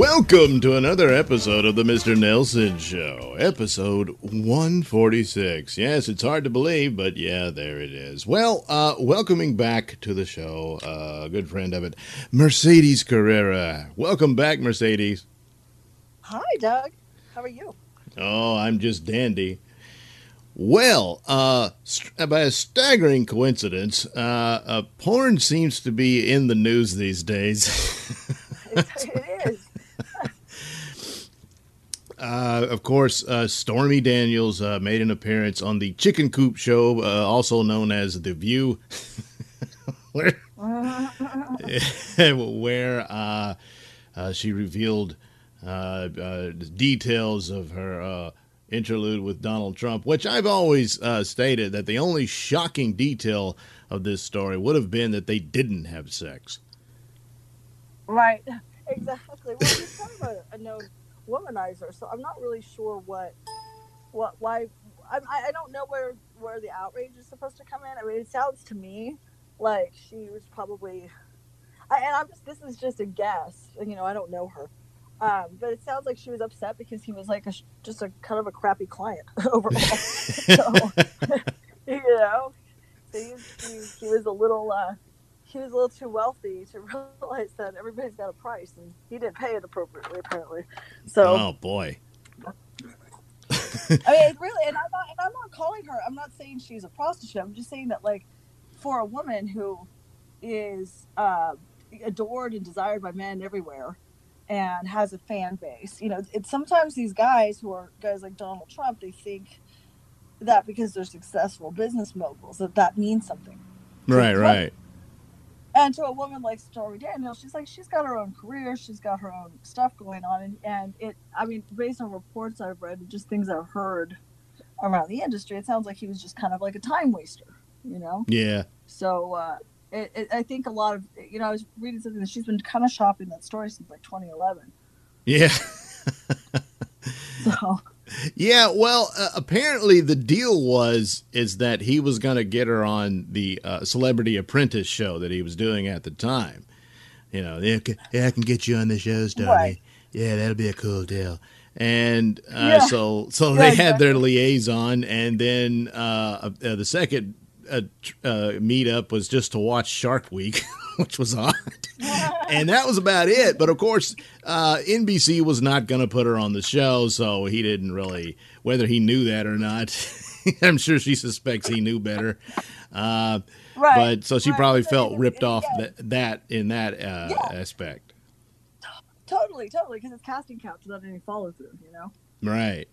Welcome to another episode of the Mr. Nailsin Show, episode 146. Yes, it's hard to believe, but yeah, there it is. Well, uh, welcoming back to the show, uh, a good friend of it, Mercedes Carrera. Welcome back, Mercedes. Hi, Doug. How are you? Oh, I'm just dandy. Well, uh, st- by a staggering coincidence, uh, uh, porn seems to be in the news these days. it. Uh, of course, uh, Stormy Daniels uh, made an appearance on the Chicken Coop Show, uh, also known as The View, where, where uh, she revealed details of her interlude with Donald Trump, which I've always stated that the only shocking detail of this story would have been that they didn't have sex. Right, exactly. Well, he's kind of a, a known womanizer. So I'm not really sure what, what, why. I, I don't know where where the outrage is supposed to come in. I mean, it sounds to me like she was probably, I, and I'm just this is just a guess. You know, I don't know her, um, but it sounds like she was upset because he was like a just a kind of a crappy client overall. so, you know, so he, he, he was a little. Uh, he was a little too wealthy to realize that everybody's got a price, and he didn't pay it appropriately, apparently. So, oh boy. I mean, really, and I'm not, and I'm not calling her. I'm not saying she's a prostitute. I'm just saying that, like, for a woman who is uh, adored and desired by men everywhere, and has a fan base, you know, it's sometimes these guys who are guys like Donald Trump, they think that because they're successful business moguls that that means something. Right, right. And to a woman like Stormy Daniels, she's like she's got her own career, she's got her own stuff going on, and, and it. I mean, based on reports I've read and just things I've heard around the industry, it sounds like he was just kind of like a time waster, you know? Yeah. So uh, it, it, I think a lot of you know I was reading something that she's been kind of shopping that story since like 2011. Yeah. so yeah, well, uh, apparently the deal was is that he was going to get her on the uh, Celebrity Apprentice show that he was doing at the time. You know, yeah, yeah I can get you on the show, Stormy. Right. Yeah, that'll be a cool deal. And uh, yeah. so, so yeah, they had their liaison, and then uh, uh, the second uh, meetup was just to watch Shark Week. which was odd. and that was about it. But of course, uh, NBC was not going to put her on the show, so he didn't really, whether he knew that or not. I'm sure she suspects he knew better. Uh, right. But so she right. probably felt ripped off that, that in that uh, yeah. aspect. Totally, totally, because it's casting couch without any follow through, you know. Right.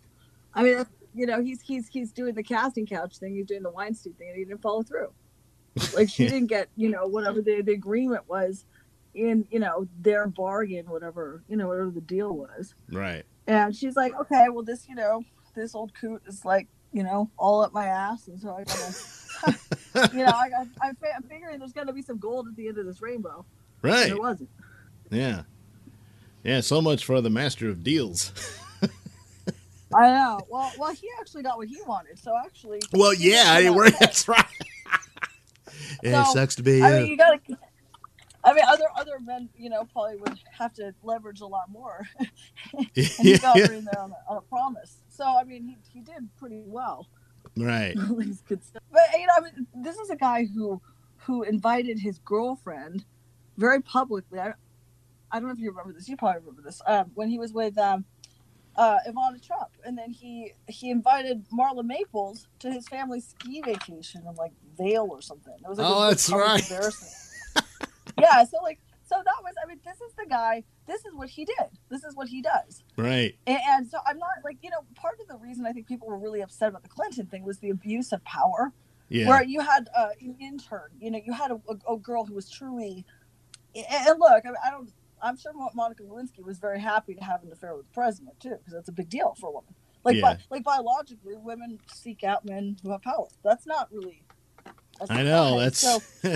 I mean, you know, he's he's he's doing the casting couch thing, he's doing the Weinstein thing, and he didn't follow through. Like she didn't get, you know, whatever the, the agreement was in, you know, their bargain, whatever, you know, whatever the deal was. Right. And she's like, okay, well, this, you know, this old coot is like, you know, all up my ass. And so I gotta, you know, I, I, I'm figuring there's going to be some gold at the end of this rainbow. Right. There wasn't. Yeah. Yeah. So much for the master of deals. I know. Well, well, he actually got what he wanted. So actually. Well, yeah, it worked. That's right yeah, so, it sucks to be. I mean, you gotta. I mean, other other men, you know, probably would have to leverage a lot more, and he got her in there on a, on a, promise. So, I mean, he he did pretty well. Right. But you know, I mean, this is a guy who who invited his girlfriend very publicly. I, I don't know if you remember this. You probably remember this. Um, when he was with um, uh, Ivana Trump, and then he he invited Marla Maples to his family ski vacation in like Vail or something. It was like oh, that's right. yeah, so like so that was I mean this is the guy. This is what he did. This is what he does. Right. And, and so I'm not like you know part of the reason I think people were really upset about the Clinton thing was the abuse of power. Yeah. Where you had uh, an intern, you know, you had a, a, a girl who was truly, and look, I, I don't I'm sure Monica Lewinsky was very happy to have an affair with the president too, because that's a big deal for a woman. Like, Yeah. bi- like biologically, women seek out men who have power. That's not really. That's I know that's so.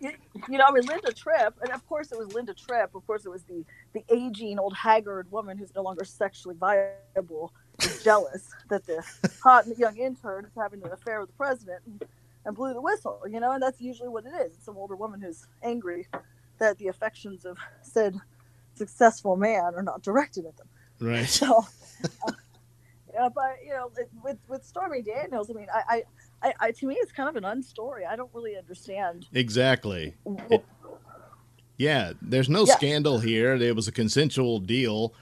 You, you know, I mean, Linda Tripp, and of course it was Linda Tripp. Of course, it was the the aging, old, haggard woman who's no longer sexually viable, jealous that the hot young intern is having an affair with the president and, and blew the whistle. You know, and that's usually what it is. It's some older woman who's angry that the affections of said successful man are not directed at them. right. So, uh, yeah, but you know, it- with with Stormy Daniels, I mean, I, I, I, to me, it's kind of an unstory. I don't really understand. Exactly. wh- Yeah, there's no Yeah. scandal here. It was a consensual deal.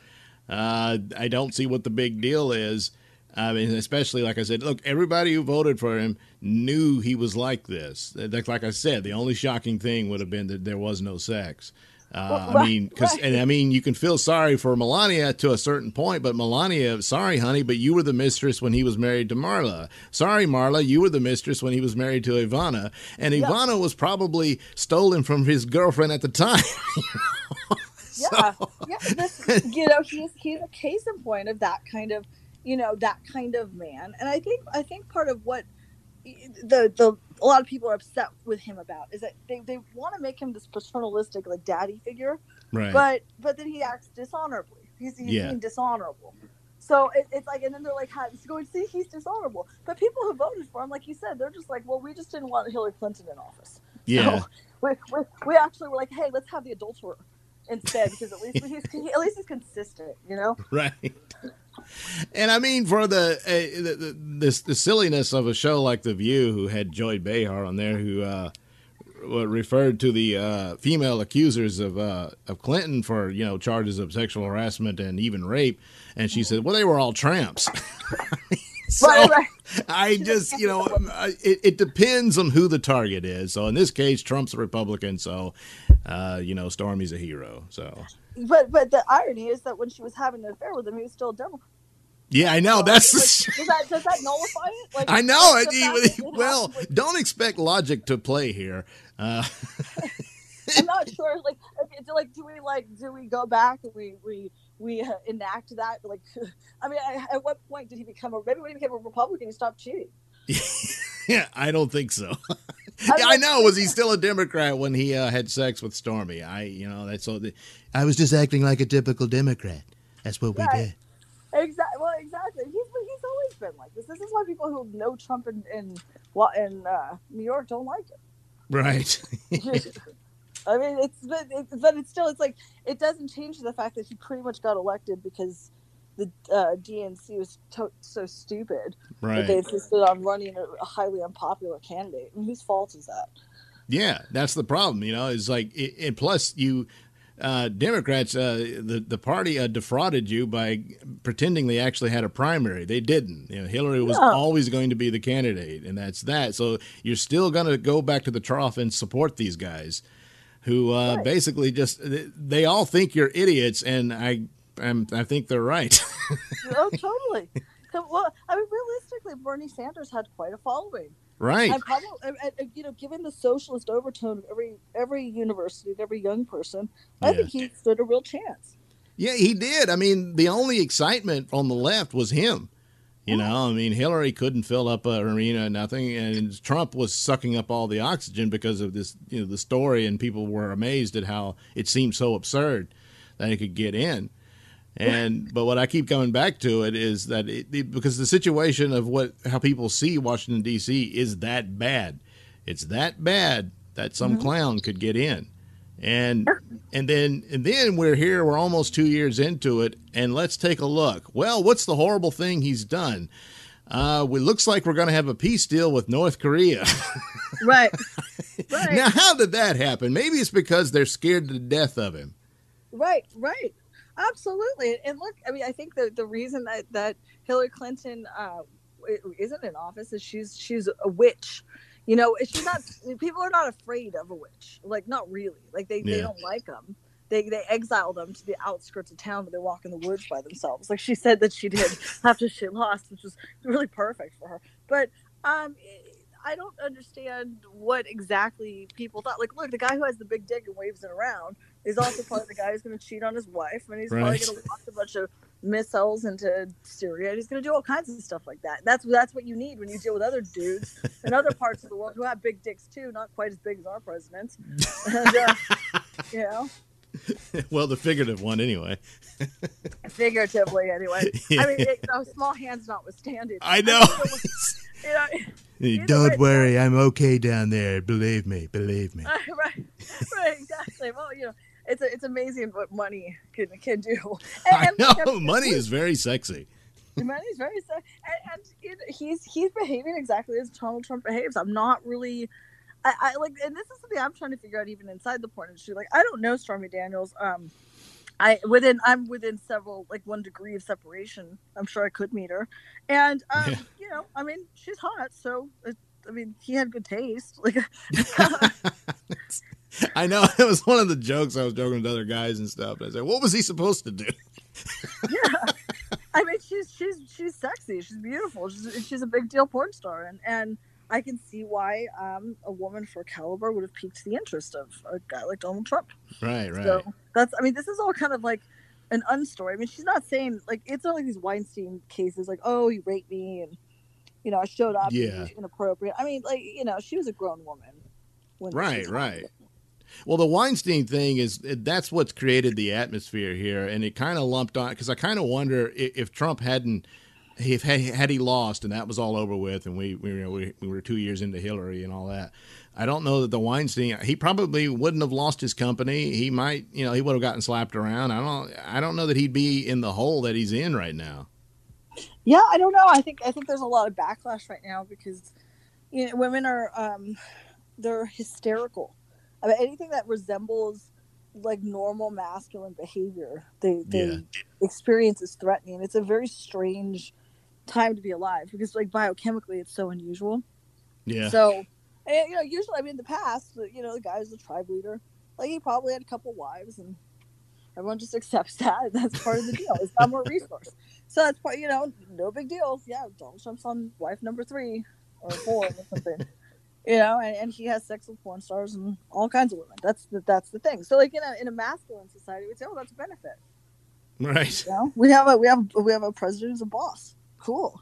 Uh, I don't see what the big deal is. I mean, especially like I said, look, everybody who voted for him knew he was like this. Like, like I said, the only shocking thing would have been that there was no sex. Uh, Well, I mean, because right. and I mean, you can feel sorry for Melania to a certain point, but Melania, sorry, honey, but you were the mistress when he was married to Marla. Sorry, Marla, you were the mistress when he was married to Ivana, and. Ivana was probably stolen from his girlfriend at the time. yeah, yeah. This, you know, he's he's a case in point of that kind of, you know, that kind of man. And I think I think part of what the the a lot of people are upset with him about is that they, they want to make him this paternalistic like daddy figure, right. but but then he acts dishonorably. He's, he's Yeah. being dishonorable. So it, it's like, and then they're like, "How- so going, see, he's dishonorable. But people who voted for him, like you said, they're just like, well, we just didn't want Hillary Clinton in office. yeah. So we, we, we actually were like, hey, let's have the adulterer instead because at least he's at least he's consistent, you know. right. And I mean, for the, uh, the, the this the silliness of a show like The View, who had Joy Behar on there, who uh, referred to the uh, female accusers of uh, of Clinton for you know charges of sexual harassment and even rape, and she said, "Well, they were all tramps." so right, right. I just you know it, it depends on who the target is. So in this case, Trump's a Republican, so uh, you know Stormy's a hero. So But but the irony is that when she was having an affair with him, he was still a Democrat. yeah, I know that's. Like, does that does that nullify it? Like I know. it- that it well, happened with- don't expect logic to play here. Uh, I'm not sure. Like, like, do we like do we go back and we we we uh, enact that? Like, I mean, I, at what point did he become a maybe when he became a Republican, he stopped cheating? yeah, I don't think so. I yeah, I know. Was he still a Democrat when he uh, had sex with Stormy? I, you know, that's all. The, I was just acting like a typical Democrat. That's what we did. Exactly. Well, exactly. He's he's always been like this. This is why people who know Trump in in in uh, New York don't like him. Right. I mean, it's but, it's but it's still it's like it doesn't change the fact that he pretty much got elected because the uh, DNC was to- so stupid that they insisted on running a, highly unpopular candidate. And whose fault is that? Yeah, that's the problem. You know, it's like, it, and plus you. Uh, Democrats, uh, the the party uh, defrauded you by pretending they actually had a primary. They didn't. You know, Hillary was Yeah. always going to be the candidate, and that's that. So you're still going to go back to the trough and support these guys, who uh, Right. basically just they all think you're idiots, and I I'm, I think they're right. oh, totally. Well, I mean, realistically, Bernie Sanders had quite a following. right. And probably, and, and, you know, given the socialist overtone of every every university and every young person, I Yeah. think he stood a real chance. Yeah, he did. I mean, the only excitement on the left was him. You know, I mean, Hillary couldn't fill up an arena, nothing, and Trump was sucking up all the oxygen because of this, you know, the story, and people were amazed at how it seemed so absurd that he could get in. And but what I keep coming back to it is that it, it- because the situation of what how people see Washington D.C. is that bad, it's that bad that some clown could get in, and and then and then we're here, we're almost two years into it, and let's take a look. Well, what's the horrible thing he's done? Uh, it looks like we're going to have a peace deal with North Korea. Right. right. now, how did that happen? Maybe it's because they're scared to death of him. Right, right. Absolutely. And look, I mean, I think that the reason that, that Hillary Clinton uh, isn't in office is she's she's a witch. You know, she's not. people are not afraid of a witch. Like, not really. Like they, they don't like them. They they exile them to the outskirts of town, where they walk in the woods by themselves. Like she said that she did after she lost, which was really perfect for her. But um, I don't understand what exactly people thought. Like, look, the guy who has the big dick and waves it around is also probably the guy who's going to cheat on his wife, and he's probably going to launch a bunch of missiles into Syria. He's going to do all kinds of stuff like that. That's that's what you need when you deal with other dudes in other parts of the world who have big dicks too, not quite as big as our presidents. And, uh, you know, well, the figurative one anyway. figuratively anyway. I mean, it, you know, small hands notwithstanding. I know. You know, Don't way, worry, uh, I'm okay down there. Believe me, believe me. right, right, exactly. Well, you know, it's a, it's amazing what money can can do. I And- know and- money is very sexy. Money's very sad, and, and it, he's he's behaving exactly as Donald Trump behaves. I'm not really, I, I like, and this is something I'm trying to figure out even inside the porn industry. Like, I don't know Stormy Daniels. Um, I within I'm within several like one degree of separation. I'm sure I could meet her, and um, Yeah. you know, I mean, she's hot, so it, I mean, he had good taste. Like, I know it was one of the jokes I was joking with other guys and stuff. I said, "What was he supposed to do?" yeah. I mean, she's she's she's sexy. She's beautiful. She's she's a big deal porn star, and and I can see why um, a woman for caliber would have piqued the interest of a guy like Donald Trump. Right, right. So that's I mean, this is all kind of like an unstory. I mean, she's not saying like it's not like these Weinstein cases, like oh he raped me and you know I showed up, Yeah. inappropriate. I mean, like you know she was a grown woman. When Right, right. Well, the Weinstein thing is that's what's created the atmosphere here, and it kind of lumped on because I kind of wonder if, if Trump hadn't, if had, had he lost and that was all over with, and we we, you know, we we were two years into Hillary and all that. I don't know that the Weinstein he probably wouldn't have lost his company. He might, you know, he would have gotten slapped around. I don't I don't know that he'd be in the hole that he's in right now. Yeah, I don't know. I think I think there's a lot of backlash right now because you know women are um they're hysterical. I mean anything that resembles like normal masculine behavior they they Yeah. experience is threatening. It's a very strange time to be alive because like biochemically it's so unusual. Yeah, So and, you know, usually I mean in the past, you know, the guy was the tribe leader. Like he probably had a couple wives and everyone just accepts that. That's part of the deal. It's not more resource. So that's part you know, no big deal. Yeah, Donald Trump's on wife number three or four or something. You know, and, and he has sex with porn stars and all kinds of women. That's the that's the thing. So like in a in a masculine society, we'd say, Oh, that's a benefit. right. You know? We have a we have we have a president who's a boss. Cool.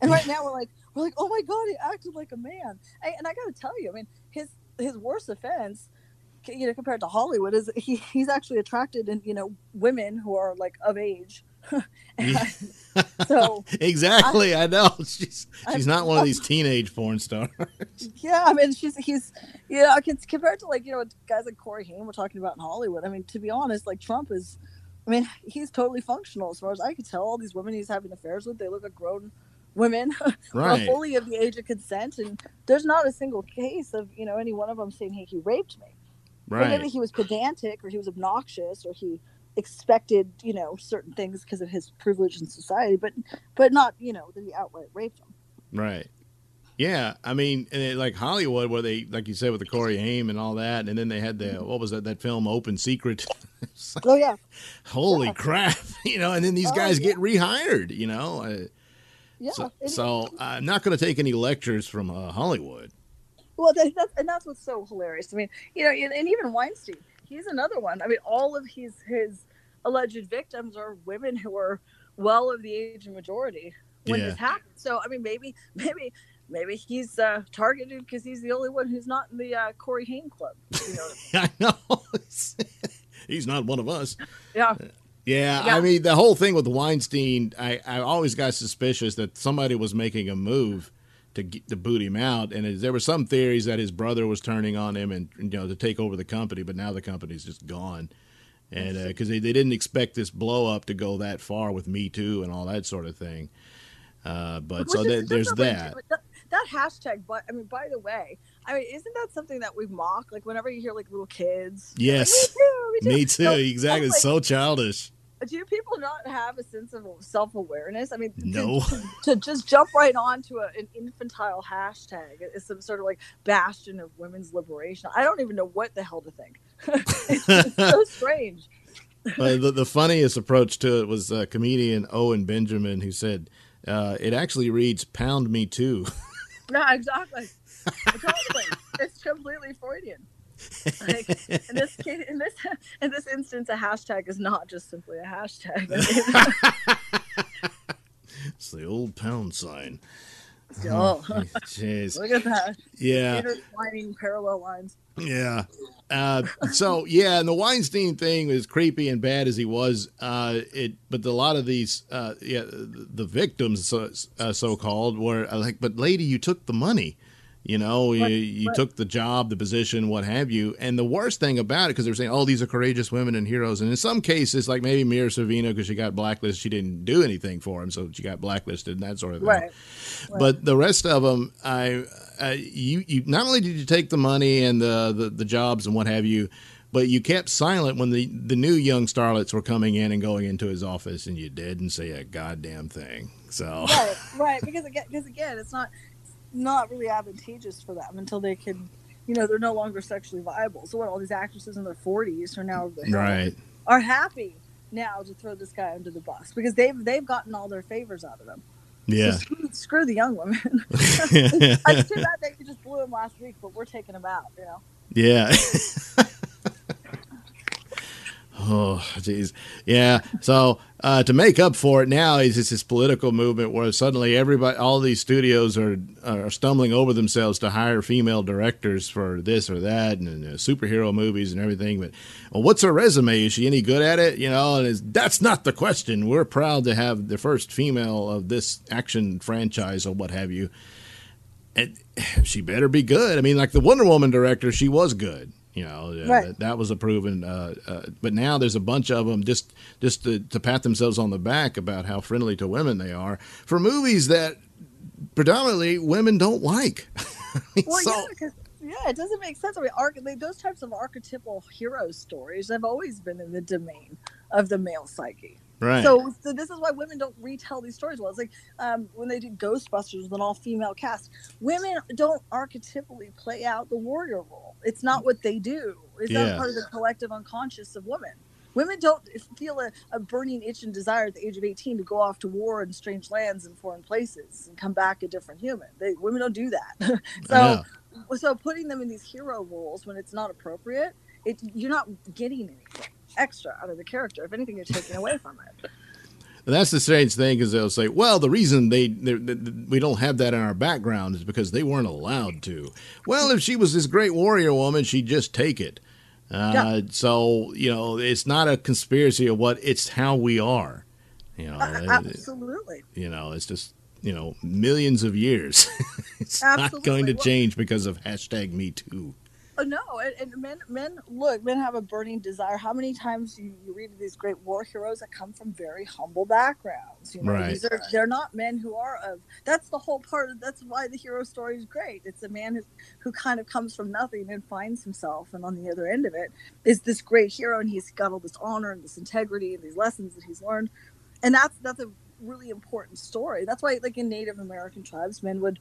And right now we're like we're like, oh my god, he acted like a man. And, and I got to tell you, I mean, his his worst offense, you know, compared to Hollywood, is he he's actually attracted in you know women who are like of age. So exactly. I, know she's I- she's not one of these teenage porn stars. yeah, I mean, she's he's you know, compared to like you know guys like Corey Haim we're talking about in Hollywood. I mean, to be honest, like Trump is. I mean, he's totally functional as far as I could tell. All these women he's having affairs with, they look like grown women. right. fully of the age of consent, and there's not a single case of you know any one of them saying, "Hey, he raped me." Or maybe he was pedantic, or he was obnoxious, or he expected you know certain things because of his privilege in society, but but not you know that he outright raped him. Right. Yeah, I mean, and it, like Hollywood, where they, like you said, with the Corey Haim and all that, and then they had the what was that that film, Open Secret. Like, Oh yeah, Holy Yeah. crap, you know! And then these Oh, guys yeah. get rehired, you know. Uh, yeah. so, so I'm not going to take any lectures from uh, Hollywood. Well, that, that's and that's what's so hilarious. I mean, you know, and, and even Weinstein, he's another one. I mean, all of his his alleged victims are women who are well of the age of majority when Yeah. this happened. So, I mean, maybe maybe maybe he's uh, targeted because he's the only one who's not in the uh, Corey Haim club. You know? I know. He's not one of us. yeah, Yeah, Yeah. I mean the whole thing with Weinstein, I, I always got suspicious that somebody was making a move to get, to boot him out, and there were some theories that his brother was turning on him and you know to take over the company, but now the company's just gone, and because they, they didn't expect this blow up to go that far with Me Too and all that sort of thing. Uh, but so Which is that, there's that. That, hashtag, but I mean, by the way, I mean, isn't that something that we mock? Like whenever you hear like little kids, they're like, Yes. me too, me too. No, exactly. Like, so childish. do people not have a sense of self awareness? I mean, to- No. to, to just jump right onto a, an infantile hashtag is some sort of like bastion of women's liberation. I don't even know what the hell to think. it's, it's so strange. Uh, the, the funniest approach to it was uh, comedian Owen Benjamin, who said, uh, "It actually reads pound me too." Yeah, exactly. totally. It's completely Freudian. Like, in this case, in this in this instance, a hashtag is not just simply a hashtag. it's the old pound sign. Oh, Jeez. look at that! Yeah. Intertwining parallel lines. Yeah. Uh, so yeah, and the Weinstein thing was creepy and bad as he was. Uh, it, but a lot of these, uh, yeah, the victims, so, uh, so called, were uh, like, but lady, you took the money. You know, you, you took the job, the position, what have you. And the worst thing about it, because they're saying, oh, these are courageous women and heroes. And in some cases, like maybe Mira Sorvino, because she got blacklisted, she didn't do anything for him, so she got blacklisted and that sort of thing. Right. right. But the rest of them, I, uh, you, you not only did you take the money and the, the, the jobs and what have you, but you kept silent when the, the new young starlets were coming in and going into his office, and you didn't say a goddamn thing. So right, right, because again, because again, it's not not really advantageous for them until they can, you know, they're no longer sexually viable. So what? All these actresses in their forties are now right are happy now to throw this guy under the bus because they've they've gotten all their favors out of him. Yeah. So screw, screw, the young women. it's too bad you just blew him last week, but we're taking him out. You know. Yeah. Oh, jeez. Yeah. So uh, to make up for it now is this political movement where suddenly everybody, all these studios are are stumbling over themselves to hire female directors for this or that and, and uh, superhero movies and everything. But well, what's her resume? Is she any good at it? You know, and that's not the question. We're proud to have the first female of this action franchise or what have you. And she better be good. I mean, like the Wonder Woman director, she was good. You know, right. that, that, was a proven. Uh, uh, but now there's a bunch of them just just to, to, pat themselves on the back about how friendly to women they are for movies that predominantly women don't like. well, so, yeah, yeah, it doesn't make sense. I mean, arch- those types of archetypal hero stories have always been in the domain of the male psyche. Right. So, so this is why women don't retell these stories well. It's like um, when they did Ghostbusters with an all-female cast. Women don't archetypally play out the warrior role. It's not what they do. It's yeah. not part of the collective unconscious of women. Women don't feel a, a, burning itch and desire at the age of 18 to go off to war in strange lands and foreign places and come back a different human. They, women don't do that. so, so putting them in these hero roles when it's not appropriate, it, you're not getting anything extra out of the character. If anything, you're taking away from it. And that's the strange thing is they'll say, well, the reason they, they, we don't have that in our background is because they weren't allowed to. Well, if she was this great warrior woman, she'd just take it. Uh, yeah. So you know, it's not a conspiracy of what it's how we are. You know, uh, absolutely. It, you know, it's just you know millions of years. it's absolutely. not going to change because of hashtag Me Too. Oh, no, and, and, men, men look, men have a burning desire. How many times you, you read these great war heroes that come from very humble backgrounds? You know, right. these are they're not men who are of. That's the whole part. Of, that's why the hero story is great. It's a man who who kind of comes from nothing and finds himself, and on the other end of it is this great hero, and he's got all this honor and this integrity and these lessons that he's learned, and that's that's a really important story. That's why, like in Native American tribes, men would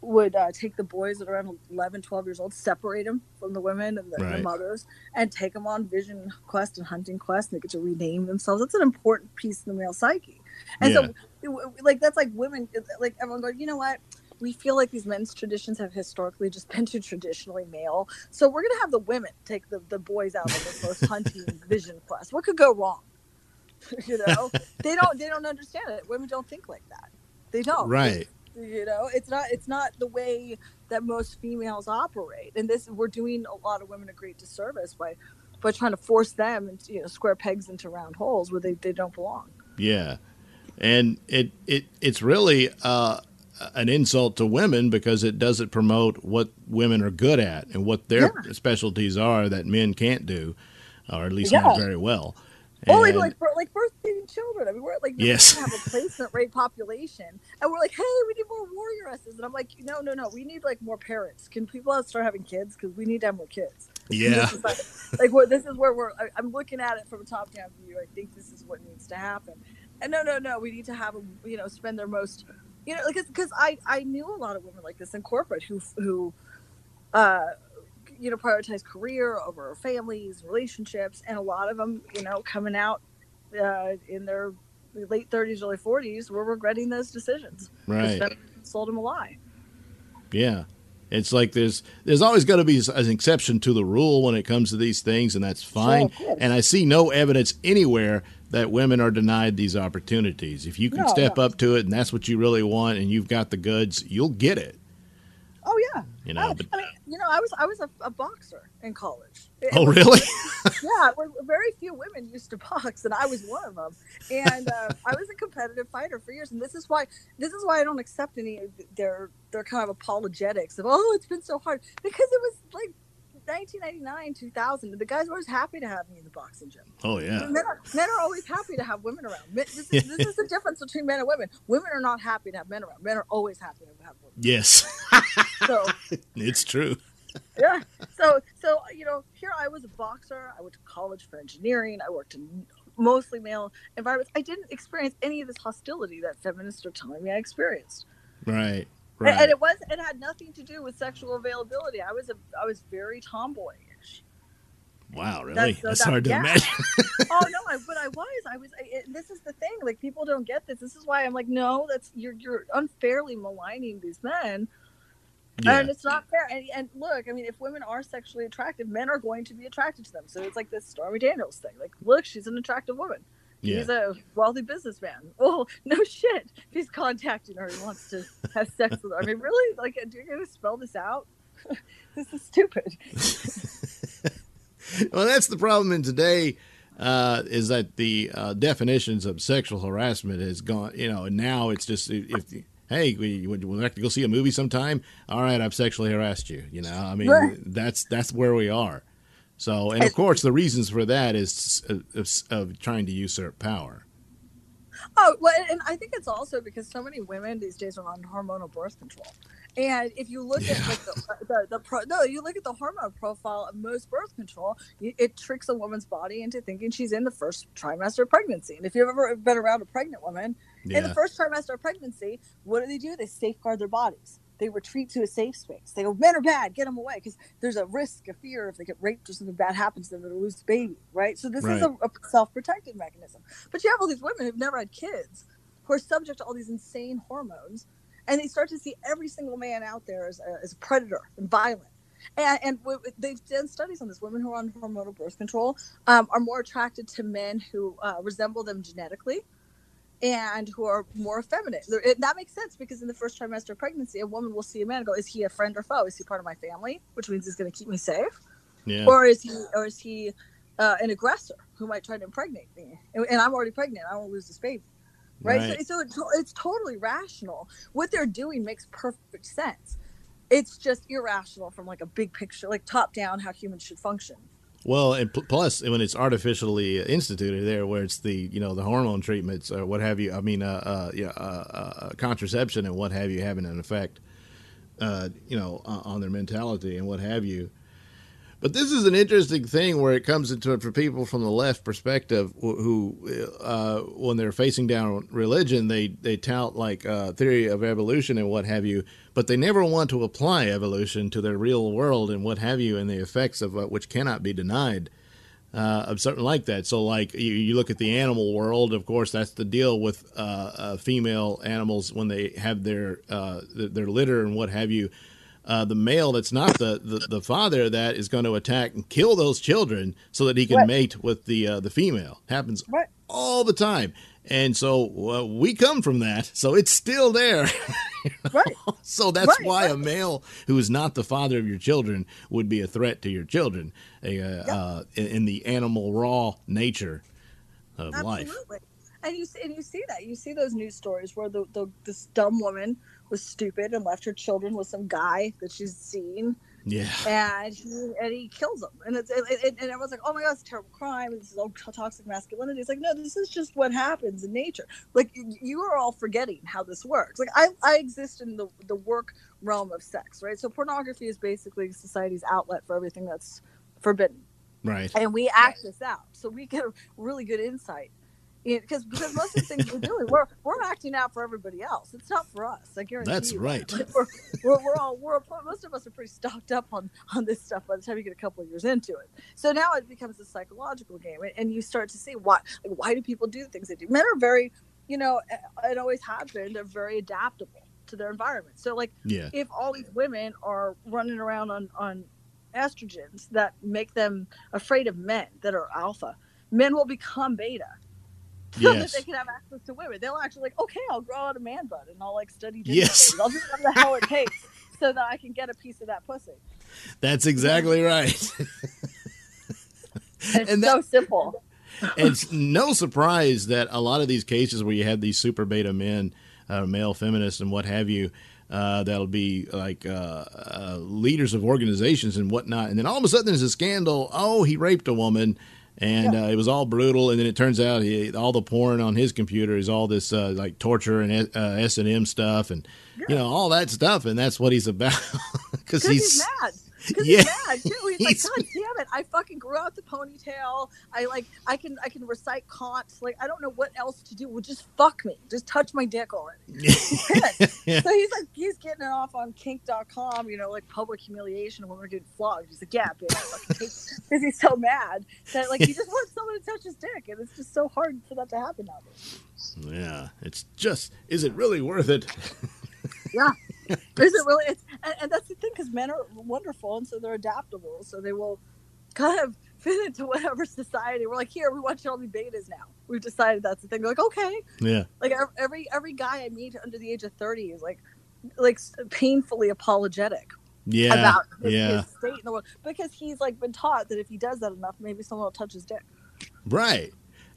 would uh, take the boys that are around 11 12 years old separate them from the women and the, right. the, mothers and take them on vision quest and hunting quest and they get to rename themselves. That's an important piece in the male psyche. And yeah. so like that's like women like everyone going you know what? We feel like these men's traditions have historically just been too traditionally male. So we're going to have the women take the, the boys out on this most hunting vision quest. What could go wrong? You know? They don't they don't understand it. Women don't think like that. They don't. Right you know? It's not it's not the way that most females operate. And this we're doing a lot of women a great disservice by by trying to force them into you know square pegs into round holes where they, they don't belong. Yeah. And it it it's really uh an insult to women because it doesn't promote what women are good at and what their yeah. specialties are that men can't do or at least yeah. not very well Oh, and, like like birthing children. I mean, we're like yes, have a placement rate population, and we're like, hey, we need more warrioresses, and I'm like, no, no, no, we need like more parents. Can people start having kids? Because we need to have more kids. Yeah, like, like where this is where we're. I, am looking at it from a top down view. I think this is what needs to happen. And no, no, no, we need to have them. You know, spend their most. You know, because because I I knew a lot of women like this in corporate who who. uh you know prioritize career over families relationships and a lot of them you know coming out uh, in their late 30s early 40s were regretting those decisions right sold them a lie yeah It's like there's there's always going to be an exception to the rule when it comes to these things, and that's fine. Sure, and I see no evidence anywhere that women are denied these opportunities. If you can No, step no. up to it, and that's what you really want, and you've got the goods, you'll get it. Yeah. You know, I, but- I mean, you know, I was I was a, a boxer in college. It- Oh, really? yeah, very few women used to box, and I was one of them. And uh, I was a competitive fighter for years, and this is why this is why I don't accept any of their their kind of apologetics of oh it's been so hard because it was like 1999 2000 the guys were always happy to have me in the boxing gym Oh yeah. men, are, men are always happy to have women around Men- this is, this is the difference between men and women women are not happy to have men around men are always happy to have women Yes, so it's true. yeah. So so you know, here I was a boxer. I went to college for engineering. I worked in mostly male environments. I didn't experience any of this hostility that feminists are telling me I experienced. Right. And- Right. And it was it had nothing to do with sexual availability. I was a I was very tomboyish. wow. Really? That's- uh, That's, that- hard to yeah. imagine. oh no, I, but I was. I was. I, it, this is the thing. Like people don't get this. This is why I'm like, no, that's you're you're unfairly maligning these men. Yeah. And it's not fair. And, and look, I mean, if women are sexually attractive, men are going to be attracted to them. So it's like this Stormy Daniels thing. Like, look, she's an attractive woman. Yeah. He's a wealthy businessman. Oh, no shit. He's contacting her, he wants to have sex with her. I mean, really? Like, do you going to spell this out? this is stupid. well, that's the problem in today. Uh, is that the uh, definitions of sexual harassment has gone? You know, and now it's just if, if hey, we would we like to go see a movie sometime. All right, I've sexually harassed you. You know, I mean, Right. that's that's where we are. So, and of course, the reasons for that is of, of, trying to usurp power. Oh, well, and I think it's also because so many women these days are on hormonal birth control. And if you look at like the, uh, the, the pro, no, you look at the hormone profile of most birth control, it tricks a woman's body into thinking she's in the first trimester of pregnancy. And if you've ever been around a pregnant woman in the first trimester of pregnancy, what do they do? They safeguard their bodies. They retreat to a safe space. They go, men are bad, get them away, because there's a risk, a fear if they get raped or something bad happens to them, they'll lose the baby, right? So this is a, a self-protective mechanism. But you have all these women who've never had kids, who are subject to all these insane hormones, and they start to see every single man out there as a, as a predator and violent. And, and w- they've done studies on this. Women who are on hormonal birth control um, are more attracted to men who uh, resemble them genetically and who are more effeminate. It, that makes sense because in the first trimester of pregnancy, a woman will see a man and go, "Is he a friend or foe? Is he part of my family?" Which means he's going to keep me safe, yeah, or is he, or is he uh, an aggressor who might try to impregnate me? And, and I'm already pregnant. I won't lose this baby, right? Right. So, so it, it's totally rational. What they're doing makes perfect sense. It's just irrational from like a big picture, like top down, how humans should function. Well, and pl- plus when it's artificially instituted there, where it's the you know the hormone treatments or what have you. I mean, uh, uh, yeah, uh, uh, contraception and what have you having an effect, uh, you know, on their mentality and what have you. But this is an interesting thing where it comes into it for people from the left perspective who, uh, when they're facing down religion, they, they tout like uh, theory of evolution and what have you, but they never want to apply evolution to their real world and what have you and the effects of uh, which cannot be denied uh, of something like that. So, like you, you look at the animal world, of course, that's the deal with uh, uh, female animals when they have their th- their litter and what have you. Uh, the male that's not the, the, the father that is going to attack and kill those children so that he can Right. mate with the uh, the female. Happens Right. all the time, and so uh, we come from that. So it's still there. Right. So that's Right, why a male who is not the father of your children would be a threat to your children uh, uh, in, the animal raw nature of life. Absolutely. And you see, and you see that you see those news stories where the, the this dumb woman was stupid and left her children with some guy that she's seen, Yeah, and he and he kills them, and it's it, it, and everyone's like, oh my god, it's a terrible crime. This is all toxic masculinity. It's like no, this is just what happens in nature. Like you are all forgetting how this works. Like I I exist in the the work realm of sex, right? So pornography is basically society's outlet for everything that's forbidden right. and we act this out so we get a really good insight because because most of the things we're doing we're we're acting out for everybody else it's not for us i guarantee That's you right. that. we're, we're, we're all we're most of us are pretty stocked up on on this stuff by the time you get a couple of years into it so now it becomes a psychological game and, and you start to see why like, why do people do the things they do men are very you know it always have been they're very adaptable to their environment. So like Yeah. if all these women are running around on on estrogens that make them afraid of men that are alpha, men will become beta. So Yes. that they can have access to women. They'll actually like, okay, I'll grow out a man butt and I'll like study Yes. I'll do whatever the takes so that I can get a piece of that pussy. That's exactly right. And it's And so simple. it's no surprise that a lot of these cases where you have these super beta men, uh, male feminists, and what have you, uh, that'll be like uh, uh, leaders of organizations and whatnot, and then all of a sudden there's a scandal. Oh, he raped a woman. And uh, it was all brutal, and then it turns out he, all the porn on his computer is all this uh, like torture and uh, S and M stuff, and you know all that stuff, and that's what he's about because Because he's, he's, mad. Because Yeah. he's mad too. He's, He's- like, God damn it! I fucking grew out the ponytail. I like, I can, I can recite Kant. Like, I don't know what else to do. Well, just fuck me. Just touch my dick already. Yeah. So he's like, he's getting it off on kink.com, you know, like public humiliation when we're getting flogged. He's like, yeah, bitch, because he's so mad that like he just wants someone to touch his dick, and it's just so hard for that to happen nowadays. yeah, it's just is it really worth it? Yeah. Is it really? And, and that's the thing, because men are wonderful, and so they're adaptable, so they will kind of fit into whatever society. We're like, here, we want you all to be betas now. We've decided that's the thing. They're like, okay. Yeah, Like every every guy I meet under the age of thirty is like, like painfully apologetic yeah, about his, yeah. his state in the world because he's like been taught that if he does that enough, maybe someone will touch his dick. Right.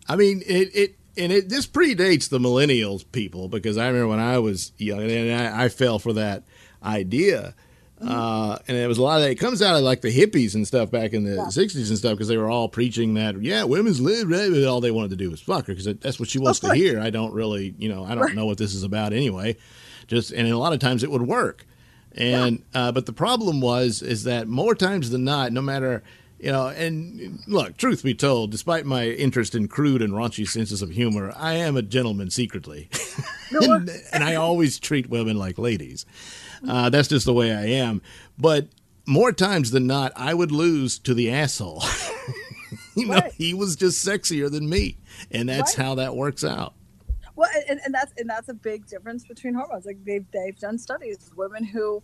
I mean, it, it and it this predates the millennials people because I remember when I was young and I, I fell for that idea. Uh, and it was a lot of that. It comes out of like the hippies and stuff back in the Yeah. 60s and stuff because they were all preaching that, yeah, women's live, right, all they wanted to do was fuck her because that's what she wants to hear. I don't really, you know, I don't Right. know what this is about anyway. Just, and a lot of times it would work. And, uh, but the problem was, is that more times than not, no matter, you know, and look, truth be told, despite my interest in crude and raunchy senses of humor, I am a gentleman secretly. and, and I always treat women like ladies. Uh, that's just the way I am. But more times than not, I would lose to the asshole. you know, Right. he was just sexier than me. And that's Right. how that works out. Well, and, and that's and that's a big difference between hormones. Like they've they've done studies, women who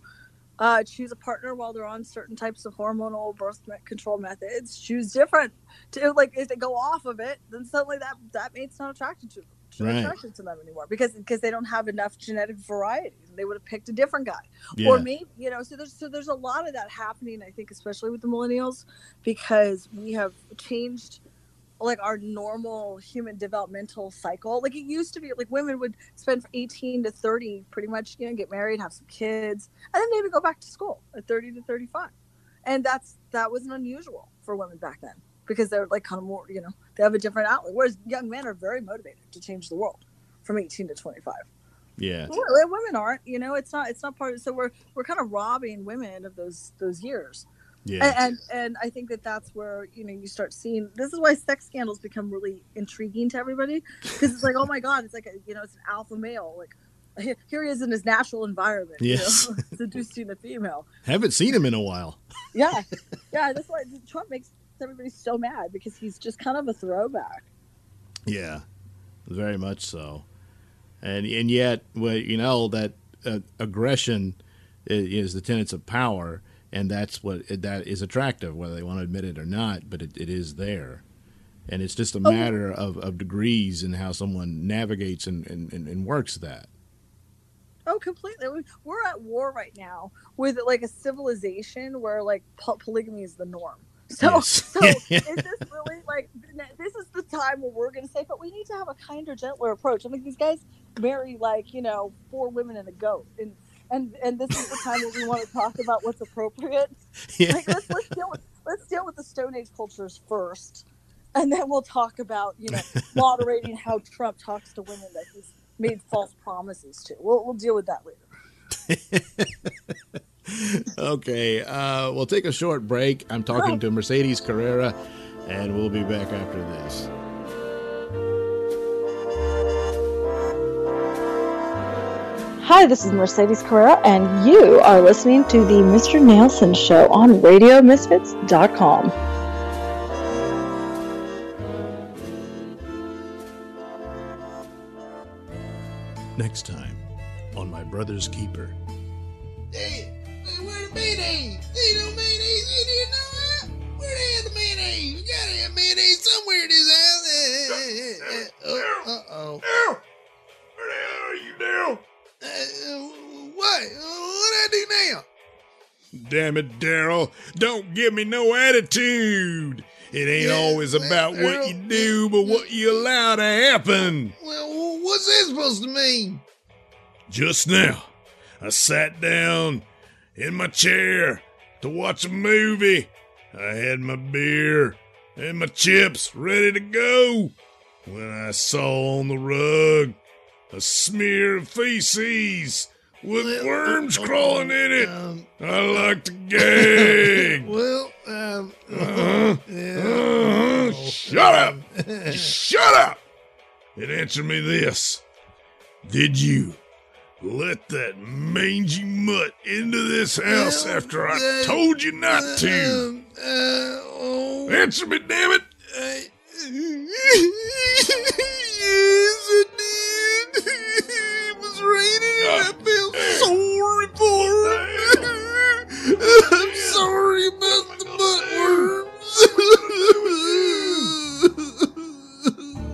uh, choose a partner while they're on certain types of hormonal birth control methods choose different. To like if they go off of it, then suddenly that that mate's not attracted to them. not Right. attracted to them anymore because because they don't have enough genetic variety. They would have picked a different guy. Yeah. or maybe you know so there's so there's a lot of that happening i think especially with the millennials because we have changed like our normal human developmental cycle. Like it used to be like women would spend 18 to 30 pretty much you know get married have some kids and then maybe go back to school at 30 to 35 and that's that wasn't unusual for women back then because they're like kind of more you know they have a different outlet whereas young men are very motivated to change the world from 18 to 25 yeah. well, women aren't you know it's not it's not part of so we're we're kind of robbing women of those those years Yeah. and, and and i think that that's where you know you start seeing this is why sex scandals become really intriguing to everybody because it's like oh my god it's like a, you know it's an alpha male like here- he is in his natural environment Yes. you know, seducing a female Haven't seen him in a while. yeah yeah that's why trump makes everybody so mad because he's just kind of a throwback Yeah, very much so. And and yet, well, you know that uh, aggression is the tenets of power, and that's what that is attractive, whether they want to admit it or not. But it, it is there, and it's just a Oh. matter of, of degrees and how someone navigates and, and, and, works that. Oh, completely. We- We're at war right now with like a civilization where like po- polygamy is the norm. So, Yes. so is this really like this is the time where we're going to say, but we need to have a kinder, gentler approach. I mean, these guys marry like you know four women and a goat, and and and this is the time where we want to talk about what's appropriate. Yeah. Like let's let's deal with let's deal with the Stone Age cultures first, and then we'll talk about you know moderating how Trump talks to women that he's made false promises to. We'll we'll deal with that later. okay, uh, we'll take a short break. I'm talking Right. to Mercedes Carrera, and we'll be back after this. Hi, this is Mercedes Carrera, and you are listening to the Mr. Nailsin Show on RadioMisfits.com. Next time on my brother's keeper. Hey, where the mayonnaise? Ain't no mayonnaise in here nowhere. Where the hell the mayonnaise? You gotta have mayonnaise somewhere in this house. Uh, uh oh. Where the hell are you, Daryl? Uh, what? What I do now? Damn it, Daryl. Don't give me no attitude. It ain't Yeah, always about what you do, but what you allow to happen. Well, what's that supposed to mean? Just now, I sat down in my chair to watch a movie. I had my beer and my chips ready to go when I saw on the rug a smear of feces with Well, worms uh, crawling in it. Um, I like to gag. well, um, Uh-huh. yeah. Uh-huh. Shut up! Shut up! And answer me this. Did you let that mangy mutt into this house Well, after I uh, told you not to? Um, uh, oh, Answer me, damn it! I felt sorry for him. I'm sorry about the buttworms.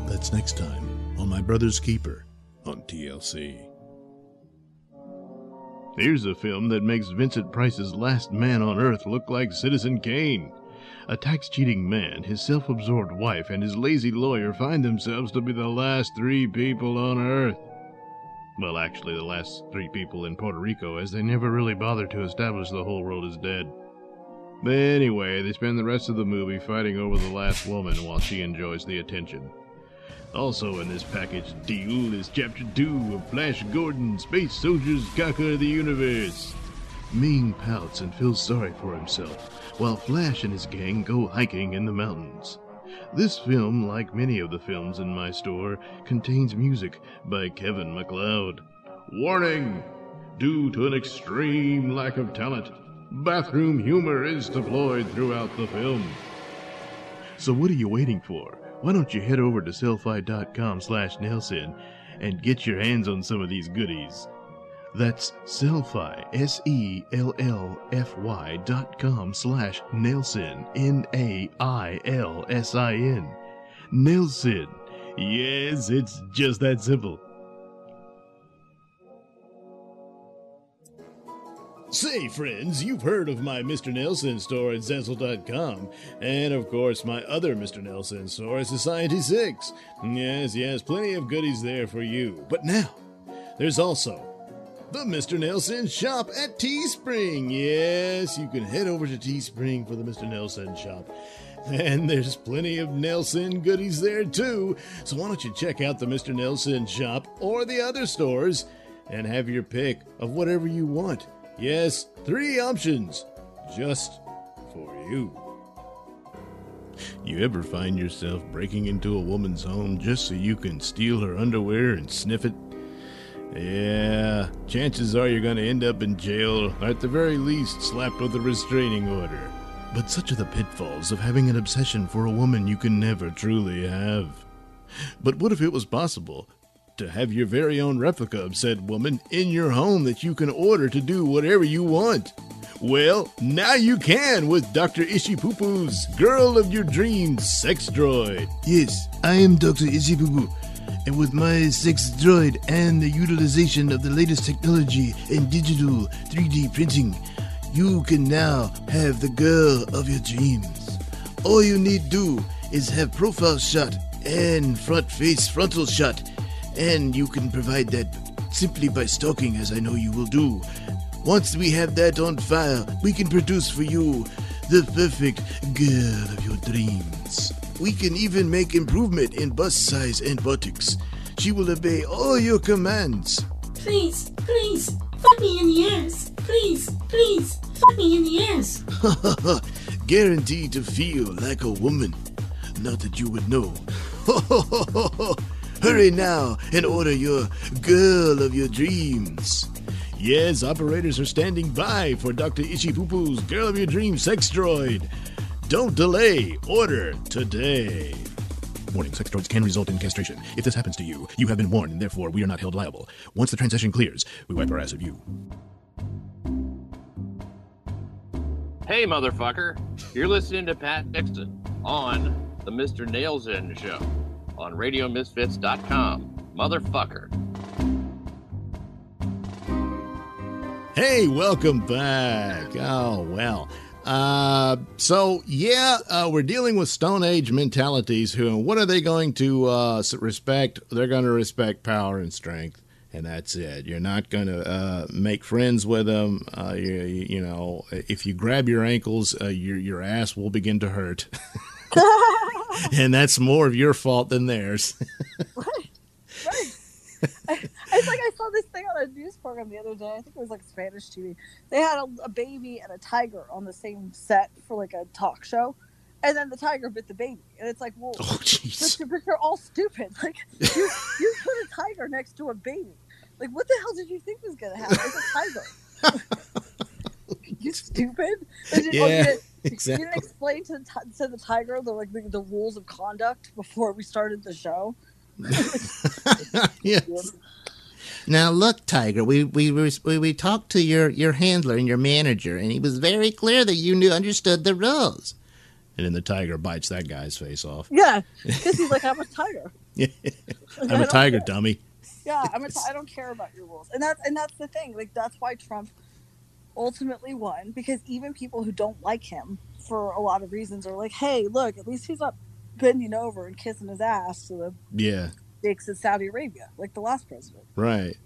That's next time on My Brother's Keeper on TLC. Here's a film that makes Vincent Price's last man on Earth look like Citizen Kane. A tax cheating man, his self absorbed wife, and his lazy lawyer find themselves to be the last three people on Earth. Well, actually, the last three people in Puerto Rico, as they never really bothered to establish the whole world is dead. But anyway, they spend the rest of the movie fighting over the last woman while she enjoys the attention. Also in this package deal is Chapter 2 of Flash Gordon, Space Soldiers Conquer the Universe. Ming pouts and feels sorry for himself, while Flash and his gang go hiking in the mountains. This film, like many of the films in my store, contains music by Kevin MacLeod. Warning! Due to an extreme lack of talent, bathroom humor is deployed throughout the film. So what are you waiting for? Why don't you head over to sellfy.com slash Nailsin and get your hands on some of these goodies? That's Sellfy, S-E-L-L-F-Y dot com slash Nailsin, N-A-I-L-S-I-N. Nailsin. Yes, it's just that simple. Say, friends, you've heard of my Mr. Nailsin store at Zazzle.com, and of course, my other Mr. Nailsin store at Society 6. Yes, yes, plenty of goodies there for you. But now, there's also the Mr. Nailsin shop at Teespring. Yes, you can head over to Teespring for the Mr. Nailsin shop. And there's plenty of Nailsin goodies there too. So why don't you check out the Mr. Nailsin shop or the other stores and have your pick of whatever you want. Yes, three options just for you. You ever find yourself breaking into a woman's home just so you can steal her underwear and sniff it? Yeah, chances are you're going to end up in jail, or at the very least, slapped with a restraining order. But such are the pitfalls of having an obsession for a woman you can never truly have. But what if it was possible to have your very own replica of said woman in your home that you can order to do whatever you want? Well, now you can with Dr. Ishipupu's Girl of Your Dreams Sex Droid. Yes, I am Dr. Ishibubu, and with my sex droid and the utilization of the latest technology in digital 3D printing, you can now have the girl of your dreams. All you need do is have profile shot and front face frontal shot, and you can provide that simply by stalking, as I know you will do. Once we have that on file, we can produce for you the perfect girl of your dreams. We can even make improvement in bust size and buttocks. She will obey all your commands. Please, please, fuck me in the ass. Please, please, fuck me in the ass. Guaranteed to feel like a woman. Not that you would know. Hurry now and order your girl of your dreams. Yes, operators are standing by for Dr. Ishipupu's Girl of Your Dreams Sex Droid. Don't delay, order today. Warning, sex droids can result in castration. If this happens to you, you have been warned, and therefore we are not held liable. Once the transition clears, we wipe our ass at you. Hey, motherfucker. You're listening to Pat Dixon on the Mr. Nailsin Show on RadioMisfits.com. Motherfucker. Hey, welcome back. Oh, well. Uh, so, yeah, uh, we're dealing with Stone Age mentalities. Who, what are they going to uh, respect? They're going to respect power and strength, and that's it. You're not going to uh, make friends with them. Uh, you, you know, if you grab your ankles, uh, your your ass will begin to hurt, and that's more of your fault than theirs. It's like I saw this thing on a news program the other day. I think it was like Spanish TV. They had a, a baby and a tiger on the same set for like a talk show, and then the tiger bit the baby. And it's like, well, oh, but, jeez. you- but you're all stupid. Like you, you put a tiger next to a baby. Like what the hell did you think was gonna happen? It's a tiger. you stupid. And you- oh, you Yeah, didn't- You exactly. didn't explain to the, to the tiger the like the, the rules of conduct before we started the show. yeah. Now look, Tiger, we we we, we talked to your, your handler and your manager, and he was very clear that you knew understood the rules. And then the tiger bites that guy's face off. Yeah, because he's like, I'm a tiger. Yeah. I'm a tiger, care. dummy. Yeah, I'm a t- I don't care about your rules, and that's and that's the thing. Like that's why Trump ultimately won because even people who don't like him for a lot of reasons are like, hey, look, at least he's not bending over and kissing his ass to the Yeah. Dicks of Saudi Arabia like the last president. Right.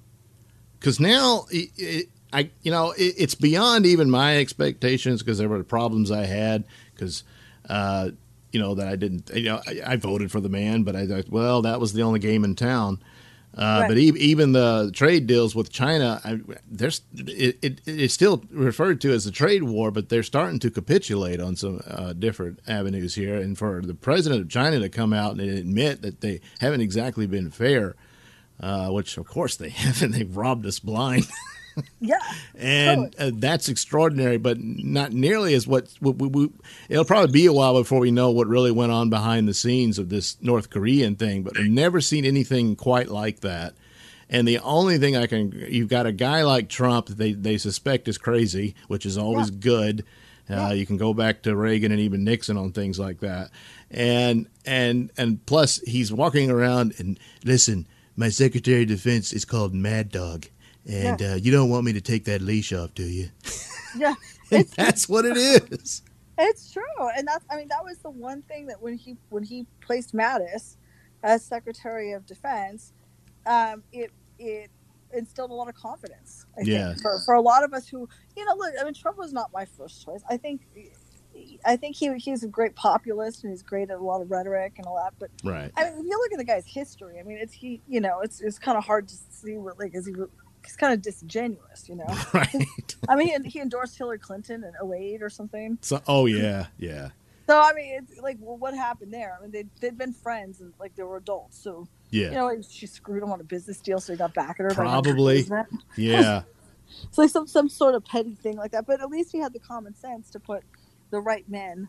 Because now, it, it, I you know, it, it's beyond even my expectations because there were problems I had because, uh, you know, that I didn't, you know, I, I voted for the man, but I thought, well, that was the only game in town. Uh, Right. But e- even the trade deals with China, I, there's it, it, it's still referred to as a trade war, but they're starting to capitulate on some uh, different avenues here. And for the president of China to come out and admit that they haven't exactly been fair, uh, which of course they haven't, they've robbed us blind. Yeah, and uh, that's extraordinary, but not nearly as what, what we, we, it'll probably be a while before we know what really went on behind the scenes of this North Korean thing. But we've never seen anything quite like that. And the only thing I can, you've got a guy like Trump that they, they suspect is crazy, which is always good. Uh, You can go back to Reagan and even Nixon on things like that, and and and plus he's walking around and Listen, my Secretary of Defense is called Mad Dog, and uh, you don't want me to take that leash off, do you? yeah. that's what it is. It's true, and that's I mean that was the one thing that when he when he placed Mattis as Secretary of Defense, um, it it instilled a lot of confidence. I Yeah. think for, for a lot of us who you know look, I mean Trump was not my first choice. I think I think he he's a great populist and he's great at a lot of rhetoric and all that. But Right. I mean, if you look at the guy's history, I mean it's he you know it's it's kind of hard to see what like is he he's kind of disingenuous, you know. Right. I mean, he endorsed Hillary Clinton in 08 or something. So, oh yeah, yeah, So I mean, it's like, well, what happened there? I mean, they they'd been friends and like they were adults. So yeah, you know, like, she screwed him on a business deal, so he got back at her. Probably. 100%. yeah. It's like some some sort of petty thing like that. But at least he had the common sense to put the right men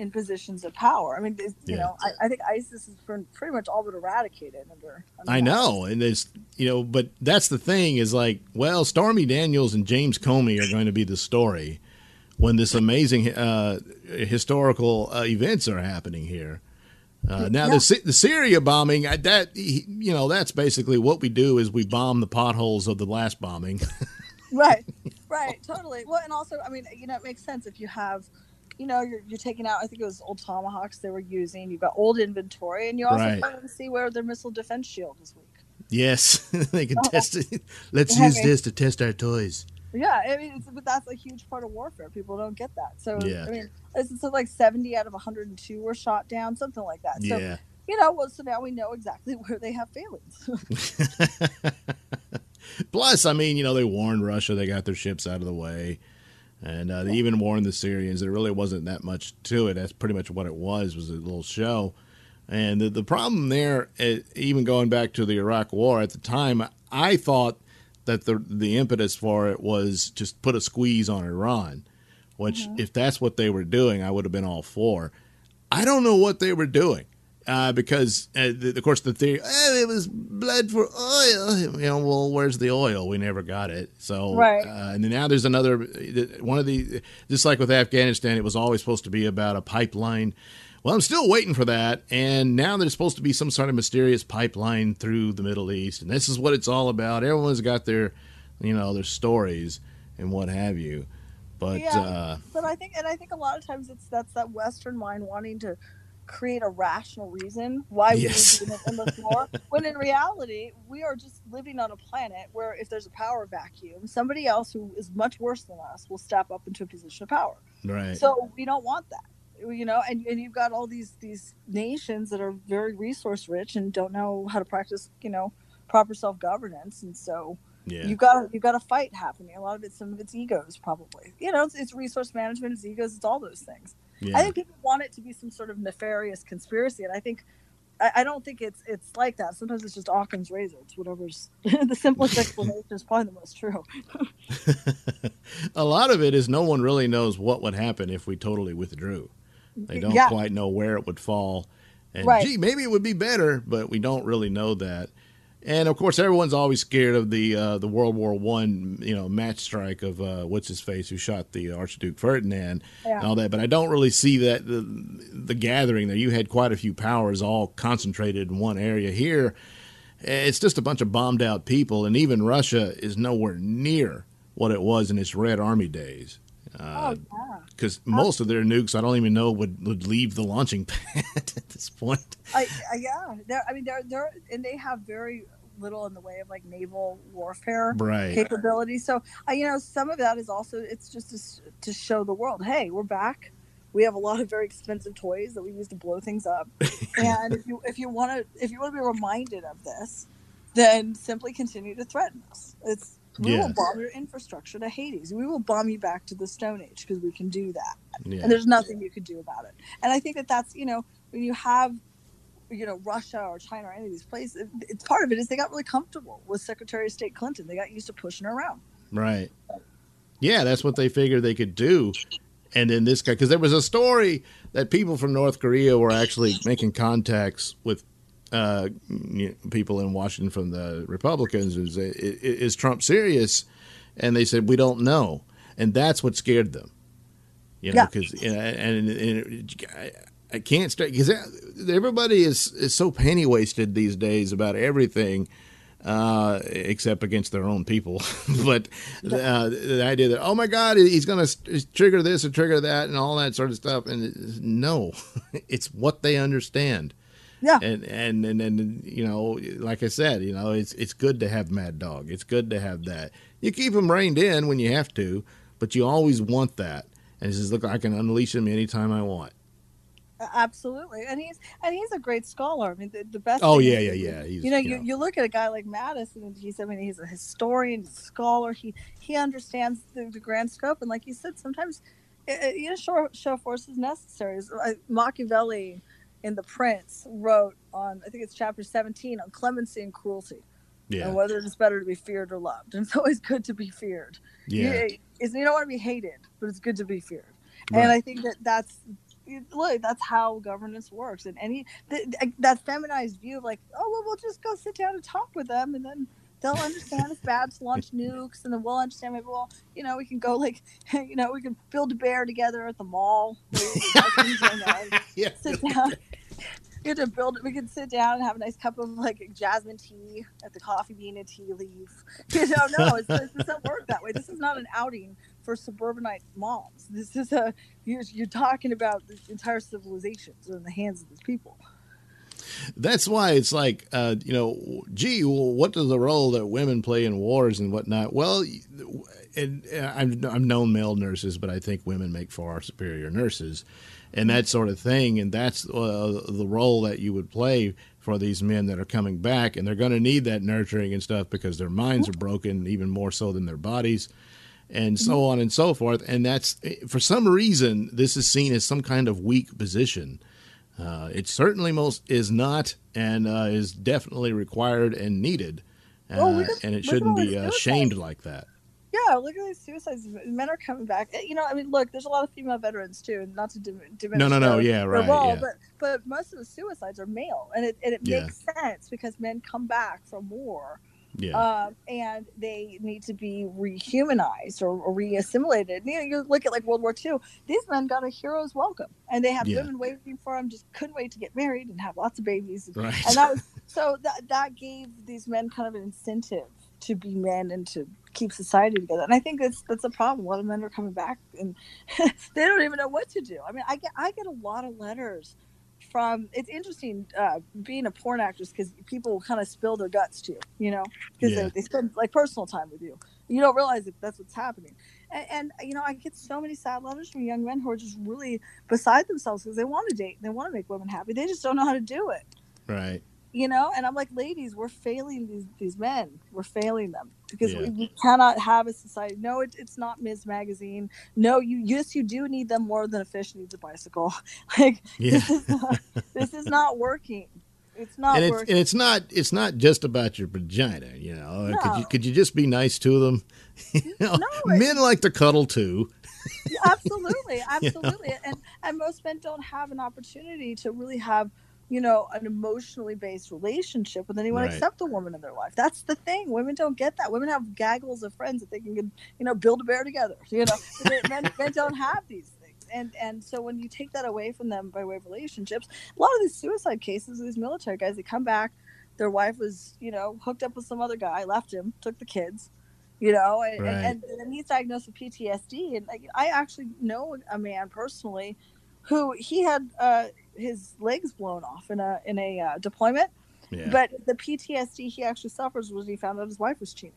in positions of power. I mean, it's- you Yeah. know, I, I think ISIS is pre- pretty much all but eradicated under. under I know, and there's you know, but that's the thing is like, well, Stormy Daniels and James Comey are going to be the story when this amazing uh, historical uh, events are happening here. Uh, now Yeah. the the Syria bombing that you know that's basically what we do is we bomb the potholes of the last bombing. right right totally well and also i mean you know it makes sense if you have you know you're, you're taking out i think it was old tomahawks they were using you've got old inventory and you also Right. want to see where their missile defense shield is weak yes, they can uh-huh. test it. Let's use this to test our toys. yeah i mean it's, but that's a huge part of warfare people don't get that so Yeah. i mean it's, it's like 70 out of 102 were shot down something like that so Yeah. you know well so now we know exactly where they have failings Plus, I mean, you know, they warned Russia; they got their ships out of the way, and uh, they even warned the Syrians. There really wasn't that much to it. That's pretty much what it was was a little show. And the, the problem there, eh, even going back to the Iraq War at the time, I thought that the the impetus for it was just put a squeeze on Iran, which if that's what they were doing, I would have been all for. I don't know what they were doing. Uh, because uh, the, of course the theory oh, it was blood for oil. You know, well, where's the oil? We never got it. So Right. uh, and then now there's another one of the just like with Afghanistan, it was always supposed to be about a pipeline. Well, I'm still waiting for that, and now there's supposed to be some sort of mysterious pipeline through the Middle East, and this is what it's all about. Everyone's got their, you know, their stories and what have you, but Yeah. uh, But I think, and I think a lot of times it's that's that Western mind wanting to create a rational reason why Yes. we need to endless war. When in reality, we are just living on a planet where if there's a power vacuum, somebody else who is much worse than us will step up into a position of power. right, So we don't want that. You know, and, and you've got all these these nations that are very resource rich and don't know how to practice, you know, proper self governance, and so yeah, you've got you've got a fight happening. A lot of it some of it's egos, probably. You know, it's, it's resource management, it's egos, it's all those things. Yeah. I think people want it to be some sort of nefarious conspiracy, and I think I, I don't think it's it's like that. Sometimes it's just Occam's razor. It's whatever's the simplest explanation is probably the most true. a lot of it is no one really knows what would happen if we totally withdrew. They don't Yeah. quite know where it would fall. And Right. gee, maybe it would be better, but we don't really know that. And of course, everyone's always scared of the uh, the World War One, you know, match strike of uh, what's his face who shot the Archduke Ferdinand Yeah. and all that. But I don't really see that the, the gathering there. You had quite a few powers all concentrated in one area. Here, it's just a bunch of bombed out people, and even Russia is nowhere near what it was in its Red Army days. Oh yeah. Because most of their nukes, I don't even know would, would leave the launching pad at this point. I, I yeah, they're, I mean they're they're and they have very little in the way of like naval warfare Right. capability. So uh, you know, some of that is also it's just to, to show the world, hey, we're back. We have a lot of very expensive toys that we use to blow things up, and if you if you want to if you want to be reminded of this, then simply continue to threaten us. It's we Yeah. will bomb your infrastructure to Hades. We will bomb you back to the Stone Age because we can do that Yeah. and there's nothing you could do about it. And I think that that's you know when you have you know Russia or China or any of these places, it's part of it is they got really comfortable with Secretary of State Clinton. They got used to pushing her around. Right. Yeah, that's what they figured they could do. And then this guy, because there was a story that people from North Korea were actually making contacts with uh, you know, people in Washington from the Republicans. Is, is Trump serious? And they said, we don't know. And that's what scared them. You know, Yeah. because and, and I, I can't straight because everybody is is so penny wasted these days about everything uh, except against their own people. but uh, the idea that oh my God, he's going to trigger this or trigger that and all that sort of stuff, and it's- no, it's what they understand. Yeah. And and and then you know, like I said, you know, it's it's good to have Mad Dog. It's good to have that. You keep him reined in when you have to, but you always want that. And he says, "Look, I can unleash him anytime I want." Absolutely, and he's and he's a great scholar. I mean, the, the best. Oh yeah, yeah, yeah. He's, you know, you, you look at a guy like Mattis, and he's, I mean, he's a historian, scholar. He he understands the, the grand scope, and like you said, sometimes uh, uh, you know, show, show force is necessary. Uh, Machiavelli in The Prince wrote on, I think it's chapter seventeen, on clemency and cruelty, yeah, and whether it's better to be feared or loved. And it's always good to be feared. yeah, You, you don't want to be hated, but it's good to be feared. Right. And I think that that's look, that's how governance works. And any th- th- that feminized view of like, oh well, we'll just go sit down and talk with them, and then they'll understand it's bad to launch nukes, and then we'll understand maybe well, you know, we can go like, you know, we can build a bear together at the mall. And, yeah. sit down. You have to build it. We could sit down and have a nice cup of like jasmine tea at the coffee bean and tea leaf. You know, no, it's, it doesn't work that way. This is not an outing for suburbanite moms. This is a you're, you're talking about the entire civilizations in the hands of these people. That's why it's like, uh, you know, gee, well, what does the role that women play in wars and whatnot? Well, and uh, I've, I've known male nurses, but I think women make far superior nurses and that sort of thing. And that's uh, the role that you would play for these men that are coming back. And they're going to need that nurturing and stuff because their minds are broken even more so than their bodies and so on and so forth. And that's, for some reason, this is seen as some kind of weak position. Uh, it certainly most is not, and uh, is definitely required and needed, uh, we could- and it shouldn't be uh, shamed like that. Yeah, Yeah, look at these suicides. Men are coming back. Eh, You know, I mean, look, there's a lot of female veterans too, and not to dim- diminish. No, no, no, their- yeah, right, role, yeah. But but most of the suicides are male, and it and it Yeah. makes sense because men come back from war, Yeah. um, and they need to be rehumanized or, or reassimilated. You know, you look at like World War II. These men got a hero's welcome, and they have Yeah. women waiting for them. Just couldn't wait to get married and have lots of babies. right. And that was so that that gave these men kind of an incentive to be men and to keep society together. And I think that's that's a problem. A lot of men are coming back and they don't even know what to do. I mean, I get I get a lot of letters from. It's interesting uh, being a porn actress because people kind of spill their guts to you, you know, because Yeah. they, they spend like personal time with you. You don't realize that that's what's happening. And, and you know, I get so many sad letters from young men who are just really beside themselves because they want to date, they want to make women happy, they just don't know how to do it right. You know? And i'm like ladies we're failing these these men. We're failing them. Because Yeah. we, we cannot have a society no it, it's not ms. Magazine. No you yes you do need them more than a fish needs a bicycle. Like Yeah. this is not, this is not working. It's not and it's working. and it's not it's not just about your vagina, you know. Uh, could you could you just be nice to them? you know, No, men like to cuddle too. absolutely absolutely. And and most men don't have an opportunity to really have you know an emotionally based relationship with anyone Right. except the woman in their life. That's the thing. Women don't get that. Women have gaggles of friends that they can you know build a bear together you know. Men, men don't have these things. And and so when you take that away from them by way of relationships a lot of these suicide cases these military guys they come back. Their wife was you know hooked up with some other guy left him took the kids you know and, Right. and, and then he's diagnosed with ptsd and like, i actually know a man personally who he had uh, his legs blown off in a in a uh, deployment Yeah. but the ptsd he actually suffers was he found out his wife was cheating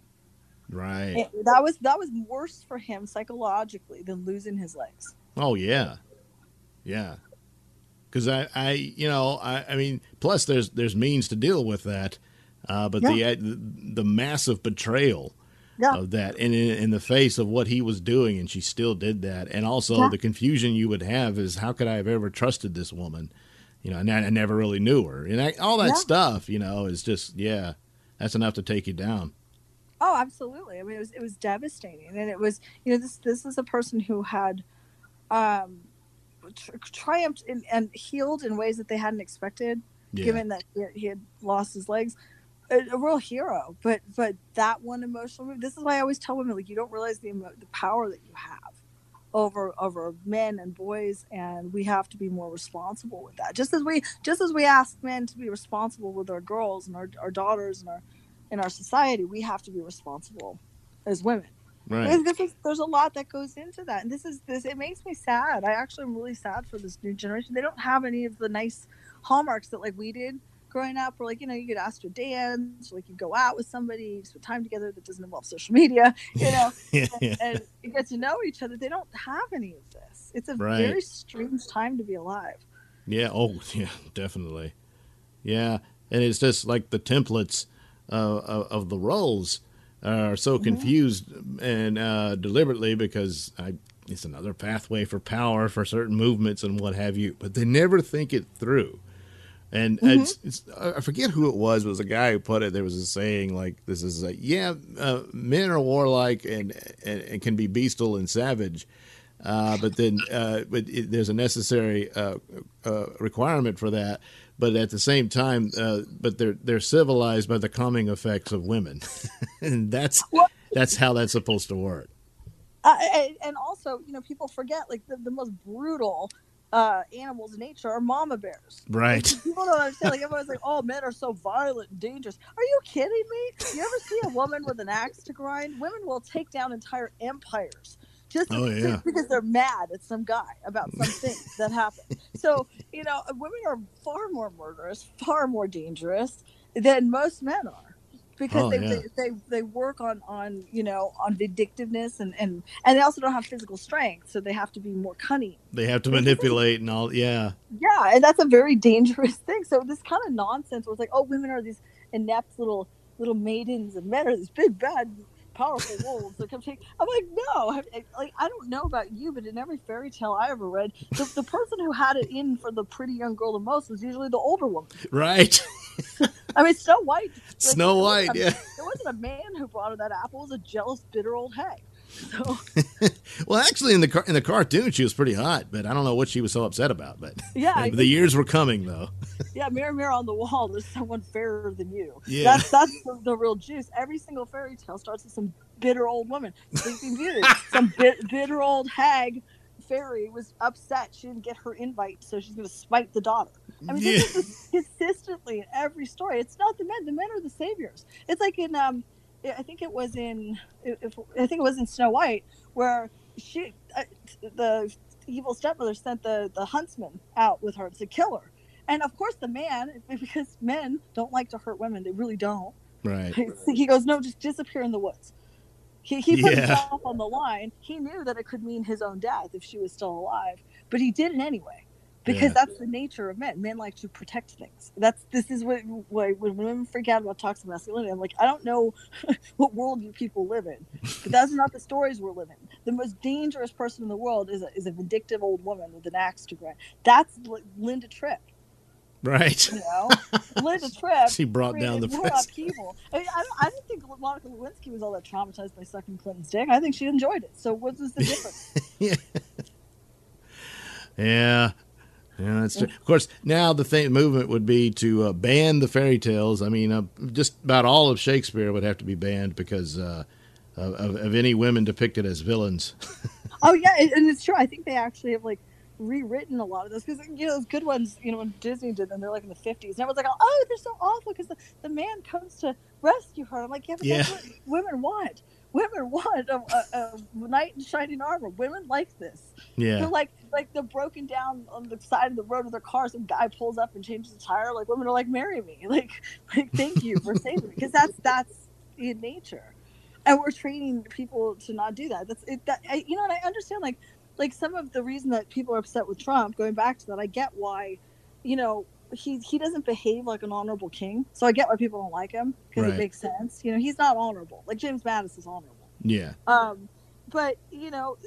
right. That was that was worse for him psychologically than losing his legs Oh yeah, yeah. Because I, I, you know, I, I mean, plus there's there's means to deal with that, uh, but the, the the massive betrayal yeah of that, and in, in the face of what he was doing, and she still did that, and also Yeah. the confusion you would have is how could I have ever trusted this woman, you know, and I, I never really knew her, and I, all that Yeah. stuff, you know, is just yeah, that's enough to take you down. Oh, absolutely. I mean, it was it was devastating, and it was you know this this is a person who had um, tri- triumphed in, and healed in ways that they hadn't expected, given that he had lost his legs. A, a real hero, but but that one emotional move. This is why I always tell women like you don't realize the emo- the power that you have over over men and boys, and we have to be more responsible with that. Just as we just as we ask men to be responsible with our girls and our, our daughters and our in our society, we have to be responsible as women. right. Is- there's a lot that goes into that, and this is this. It makes me sad. I actually am really sad for this new generation. They don't have any of the nice hallmarks that like we did growing up. Where like you know you could ask to dance, or like you go out with somebody, spend time together that doesn't involve social media. You know, yeah, yeah. and you get to know each other. They don't have any of this. It's a Right. very strange time to be alive. Yeah. Oh, yeah. Definitely. Yeah, and it's just like the templates uh, of, of the roles are so confused and uh, deliberately because I, it's another pathway for power for certain movements and what have you. But they never think it through. And it's, it's, I forget who it was. It was a guy who put it. There was a saying like, "This is like, yeah, uh, men are warlike and, and and can be bestial and savage, uh, but then uh, but it, there's a necessary uh, uh, requirement for that. But at the same time, uh, but they're they're civilized by the calming effects of women, and that's Well- that's how that's supposed to work. uh, and, and also you know people forget like the, the most brutal uh, animals in nature are mama bears. Right. People don't understand. Like everyone's like oh men are so violent and dangerous. Are you kidding me? You ever see a woman with an axe to grind? Women will take down entire empires just Oh, yeah. because they're mad at some guy about something that happened. So you know women are far more murderous far more dangerous than most men are because Oh, they, yeah. they, they they work on on you know on vindictiveness and and and they also don't have physical strength so they have to be more cunning They have to manipulate and all. Yeah. yeah and that's a very dangerous thing so this kind of nonsense where it's like oh women are these inept little little maidens and men are these big bad powerful wolves that come take i'm like no I, I- eh, like i don't know about you but in every fairy tale i ever read the, the person who had it in for the pretty young girl the most was usually the older woman Right. i mean snow white like, Snow White. Yeah. it wasn't a man who brought her that apple it was a jealous bitter old hag So Well, actually, in the car- in the cartoon, she was pretty hot, but I don't know what she was so upset about. But Yeah, I the years were coming though. yeah, mirror, mirror on the wall, there's someone fairer than you. Yeah. That's that's the, the real juice. Every single fairy tale starts with some bitter old woman, Sleeping Beauty, some bit, bitter old hag fairy was upset she didn't get her invite, so she's going to spite the daughter. I mean, this is consistently in every story. It's not the men; the men are the saviors. It's like in um, I think it was in, if, I think it was in Snow White where she, uh, the evil stepmother sent the the huntsman out with her to kill her. And of course, the man, because men don't like to hurt women, they really don't. Right. He goes, no, just disappear in the woods. He, he put Yeah. himself on the line. He knew that it could mean his own death if she was still alive, but he did it anyway because Yeah. that's the nature of men. Men like to protect things. That's this is what, what when women freak out about toxic masculinity. I'm like, I don't know what world you people live in, but that's not the stories we're living. The most dangerous person in the world is a, is a vindictive old woman with an axe to grind. That's Linda Tripp. Right. You know, Linda Tripp. She brought down the more press. upheaval. I, mean, I, don't- I didn't think Monica Lewinsky was all that traumatized by sucking Clinton's dick. I think she enjoyed it. So what was the difference? Yeah. Yeah, that's true. Of course, now the thing movement would be to uh, ban the fairy tales. I mean, uh, just about all of Shakespeare would have to be banned because uh, of, of, any women depicted as villains. oh yeah, and it's true. I think they actually have like rewritten a lot of those because you know those good ones. You know when Disney did them, they're like in the fifties, and everyone's like, oh, they're so awful because the, the man comes to rescue her. I'm like, yeah, but that's Yeah. what women want. Women want a, a, a knight in shining armor. Women like this. Yeah. They're like like they're broken down on the side of the road with their car. Some guy pulls up and changes the tire. Like women are like, marry me. Like like thank you for saving me because that's that's in nature, and we're training people to not do that. That's it. That I, you know, and I understand like like some of the reason that people are upset with Trump. Going back to that, I get why. You know. He, he doesn't behave like an honorable king, so I get why people don't like him because Right. it makes sense. You know, he's not honorable. Like James Mattis is honorable. Yeah. Um, but you know,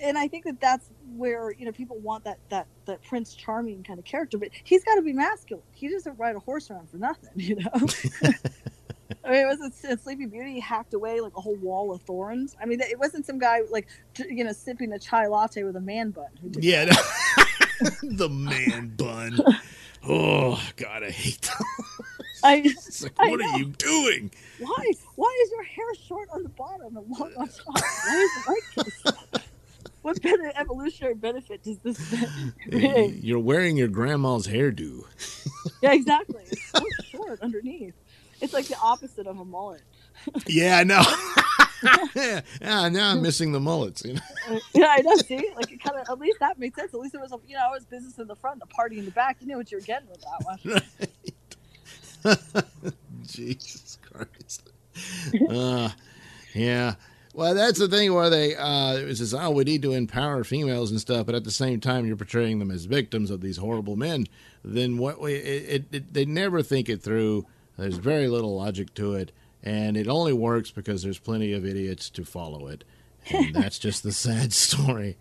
and I think that that's where you know people want that that that Prince Charming kind of character, but he's got to be masculine. He doesn't ride a horse around for nothing, you know. I mean, it was a Sleeping Beauty hacked away like a whole wall of thorns. I mean, it wasn't some guy like you know sipping a chai latte with a man bun. Yeah. the man bun. Oh, God, I hate that. I, It's like, I what are you doing? why why is your hair short on the bottom and long on top? Why is it like this? What better evolutionary benefit does this create? You're wearing your grandma's hairdo. Yeah, exactly. It's so short underneath. It's like the opposite of a mullet. Yeah, I know. yeah, now I'm missing the mullets. You know? Yeah, I know. See, like it kind of at least that made sense. At least it was, a, you know, it was business in the front, the party in the back. You knew what you were getting with that one. Jesus Christ. Uh, yeah. Well, that's the thing where they uh, it says, "Oh, we need to empower females and stuff," but at the same time, you're portraying them as victims of these horrible men. Then what? We, it, it, they never think it through. There's very little logic to it, and it only works because there's plenty of idiots to follow it, and that's just the sad story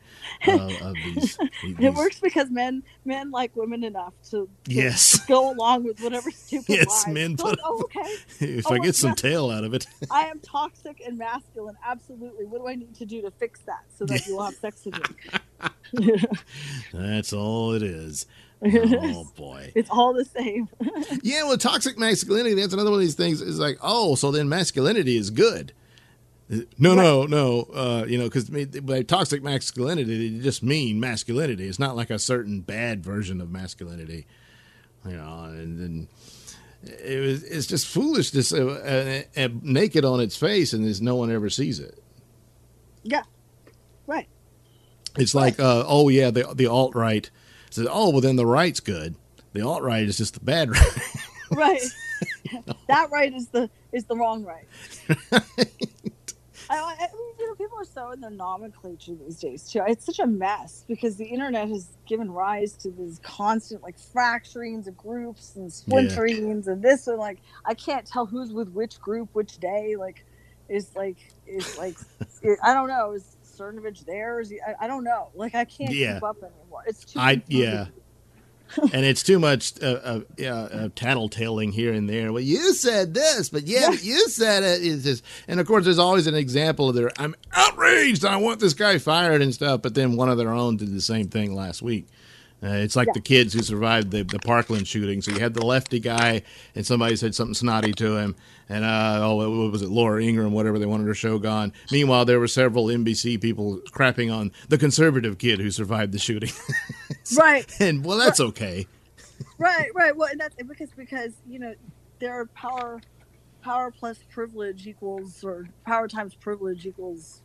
of, of these. It works because men men like women enough to, to Yes. go along with whatever stupid Yes, lies. men put- oh, okay. If Oh, I get some tail out of it, I am toxic and masculine. Absolutely. What do I need to do to fix that so that you will have sex with me? that's all it is. Oh boy. It's all the same. Yeah, well, toxic masculinity, that's another one of these things. Is like, oh, so then masculinity is good. No, no, no. Uh, you know, because by toxic masculinity, they just mean masculinity. It's not like a certain bad version of masculinity. You know, and then it was, it's just foolishness, uh, uh, uh, naked on its face, and there's no one ever sees it. yeah. Right. It's like, uh, oh yeah, the the alt right says, oh well, then the right's good. The alt right is just the bad right. Right. that right is the is the wrong right. I, I, I mean, you know, people are so in their nomenclature these days too. It's such a mess because the internet has given rise to these constant like fracturings of groups and splinterings and this and like I can't tell who's with which group which day. Like, is like is like it, I don't know. Is Cernovich there? Is he? I, I don't know. Like I can't Yeah. keep up anymore. It's too. I confusing. yeah. and it's too much uh, uh, yeah, uh, tattletaling here and there. Well, you said this, but yeah, but you said it. It's just, and of course, there's always an example of their I'm outraged. I want this guy fired and stuff. But then one of their own did the same thing last week. Uh, it's like Yeah. the kids who survived the, the Parkland shooting. So you had the lefty guy, and somebody said something snotty to him, and uh, oh, what was it, Laura Ingraham, whatever they wanted her show gone. Meanwhile, there were several NBC people crapping on the conservative kid who survived the shooting, Right, and well, that's okay. right, right. Well, and that's because because you know there are power, power plus privilege equals or power times privilege equals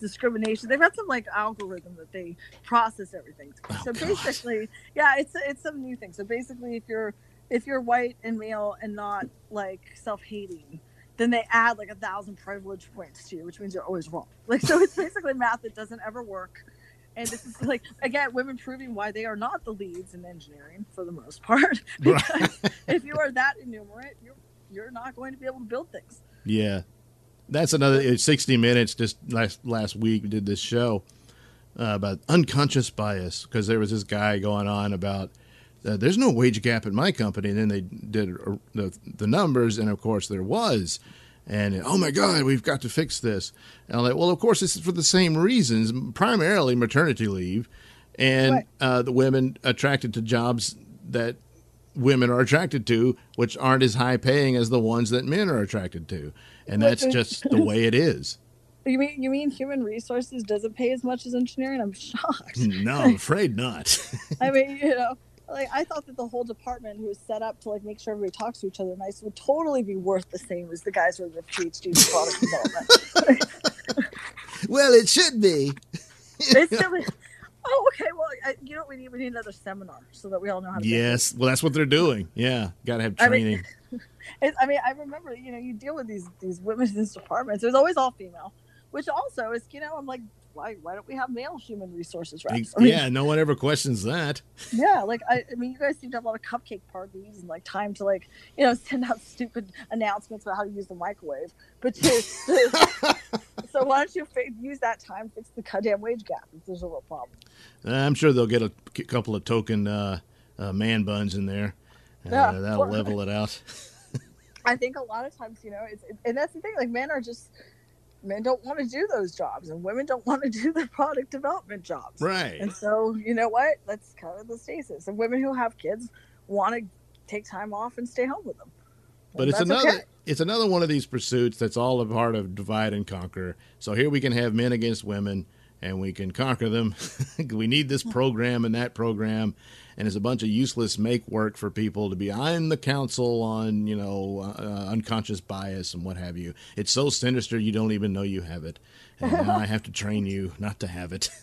discrimination. They've got some like algorithm that they process everything. through. Oh, so God. basically, yeah, it's it's some new thing. So basically, if you're if you're white and male and not like self hating. Then they add like a thousand privilege points to you, which means you're always wrong. Like so, it's basically math that doesn't ever work. And this is like again, women proving why they are not the leads in engineering for the most part. Because if you are that innumerate, you're you're not going to be able to build things. Yeah, that's another. it's Sixty Minutes just last last week we did this show uh, about unconscious bias because there was this guy going on about uh, there's no wage gap in my company, and then they did uh, the the numbers, and of course there was. And oh my God, we've got to fix this. And I'm like, well, of course, this is for the same reasons, primarily maternity leave, and uh, the women attracted to jobs that women are attracted to, which aren't as high paying as the ones that men are attracted to. And that's just the way it is. You mean you mean human resources doesn't pay as much as engineering? I'm shocked. No, I'm afraid not. I mean, you know, like I thought that the whole department who was set up to like make sure everybody talks to each other nice would totally be worth the same as the guys who are the PhD in product development. well, it should be. It's still, oh, okay. Well, I, you know we need? We need another seminar so that we all know how to. Yes, well, that's what they're doing. Yeah, got to have I mean- training. I mean, I remember, you know, you deal with these these women in these departments. There's always all female, which also is, you know, I'm like, why why don't we have male human resources reps? I mean, yeah, no one ever questions that. yeah. Like, I, I mean, you guys seem to have a lot of cupcake parties and like time to like, you know, send out stupid announcements about how to use the microwave. But to, to- so why don't you use that time to fix the goddamn wage gap if there's a real problem? I'm sure they'll get a couple of token uh, uh, man buns in there. Uh, Yeah. that'll level it out. I think a lot of times, you know, it's and that's the thing. Like men are just men don't want to do those jobs, and women don't want to do the product development jobs. Right. And so, you know what? That's kind of the stasis. And women who have kids want to take time off and stay home with them. But And it's another okay. it's another one of these pursuits that's all a part of divide and conquer. So here we can have men against women and we can conquer them. we need this program and that program and it's a bunch of useless make work for people to be I'm the council on, you know, uh, unconscious bias and what have you. It's so sinister you don't even know you have it. And now I have to train you not to have it.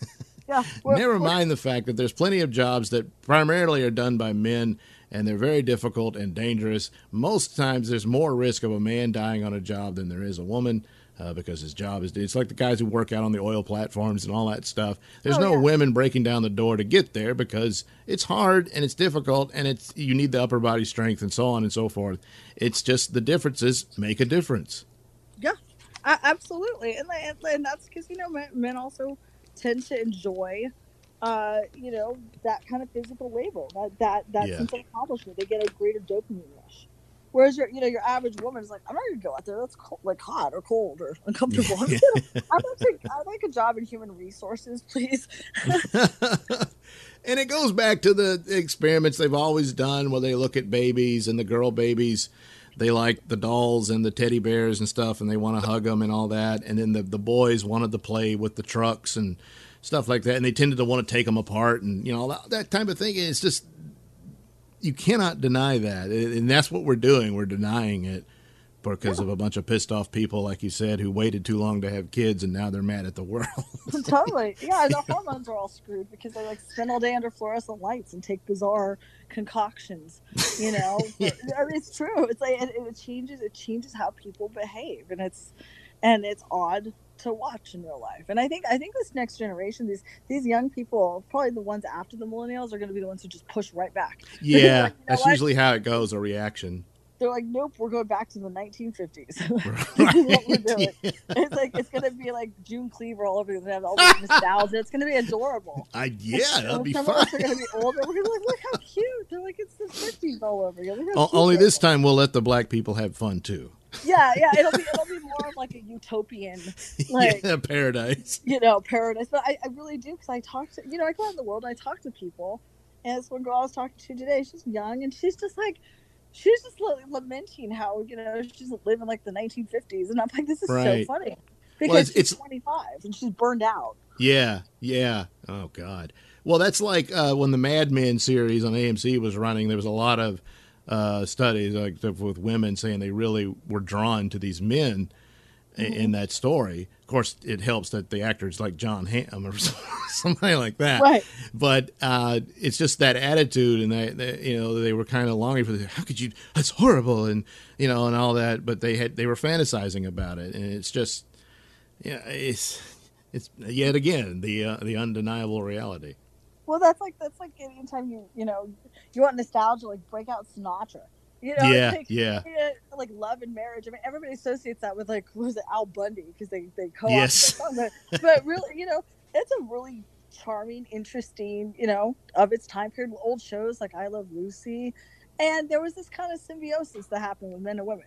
Yeah. Never mind the fact that there's plenty of jobs that primarily are done by men and they're very difficult and dangerous. Most times there's more risk of a man dying on a job than there is a woman uh, because his job is. It's like the guys who work out on the oil platforms and all that stuff. There's Oh, no yeah. women breaking down the door to get there because it's hard and it's difficult and it's you need the upper body strength and so on and so forth. It's just the differences make a difference. Yeah, absolutely, and and, that's because you know men, men also tend to enjoy, uh, you know, that kind of physical labor, that that that Yeah. sense of accomplishment. They get a greater dopamine rush. Whereas your, you know, your average woman is like, I'm not gonna go out there. That's cold, like hot or cold or uncomfortable. I'm, gonna, I'm gonna take, I'd like a job in human resources, please. and it goes back to the experiments they've always done where they look at babies and the girl babies they like the dolls and the teddy bears and stuff and they want to hug them and all that and then the, the boys wanted to play with the trucks and stuff like that and they tended to want to take them apart and you know that, that type of thing it's just you cannot deny that and that's what we're doing we're denying it because of a bunch of pissed off people like you said who waited too long to have kids and now they're mad at the world totally. Yeah, the hormones are all screwed because they like spend all day under fluorescent lights and take bizarre concoctions. You know, But, I mean, it's true. It's like it, it changes. It changes how people behave, and it's and it's odd to watch in real life. And I think I think this next generation, these these young people, probably the ones after the millennials, are going to be the ones who just push right back. yeah Like, you know that's what? usually how it goes a reaction they're like, nope, we're going back to the 1950s. this is what we're doing. It's like it's gonna be like June Cleaver all over. It's gonna have all this nostalgia. It's gonna be adorable. I yeah, that'd be Some fun. us are gonna be older. We're gonna be like, look how cute. They're like, it's the 50s all over Only this time we'll let the black people have fun too. Yeah, yeah. It'll be it'll be more of like a utopian, like yeah, paradise. you know, paradise. But I, I really do because I talk to you know I go out in the world and I talk to people, and this one girl I was talking to today, she's young and she's just like, she's just lamenting how you know she's living like the 1950s, and I'm like, this is Right. so funny because it's- she's it's- 25 and she's burned out. Yeah, yeah. Oh God. Well, that's like uh, when the Mad Men series on AMC was running. There was a lot of uh, studies like with women saying they really were drawn to these men i- in that story. Of course, it helps that the actors like John Hamm or somebody like that. Right. But uh, it's just that attitude, and that, that you know they were kind of longing for the. How could you? That's horrible, and you know, and all that. But they had they were fantasizing about it, and it's just, yeah, it's it's yet again the uh, the undeniable reality. Well, that's like that's like anytime you you know you want nostalgia, like break out Sinatra. You know, Yeah, like, yeah. like love and marriage. I mean, everybody associates that with like was it Al Bundy because they they co Yes. but, but really, you know, it's a really charming, interesting, you know, of its time period. Old shows like I Love Lucy, and there was this kind of symbiosis that happened with men and women.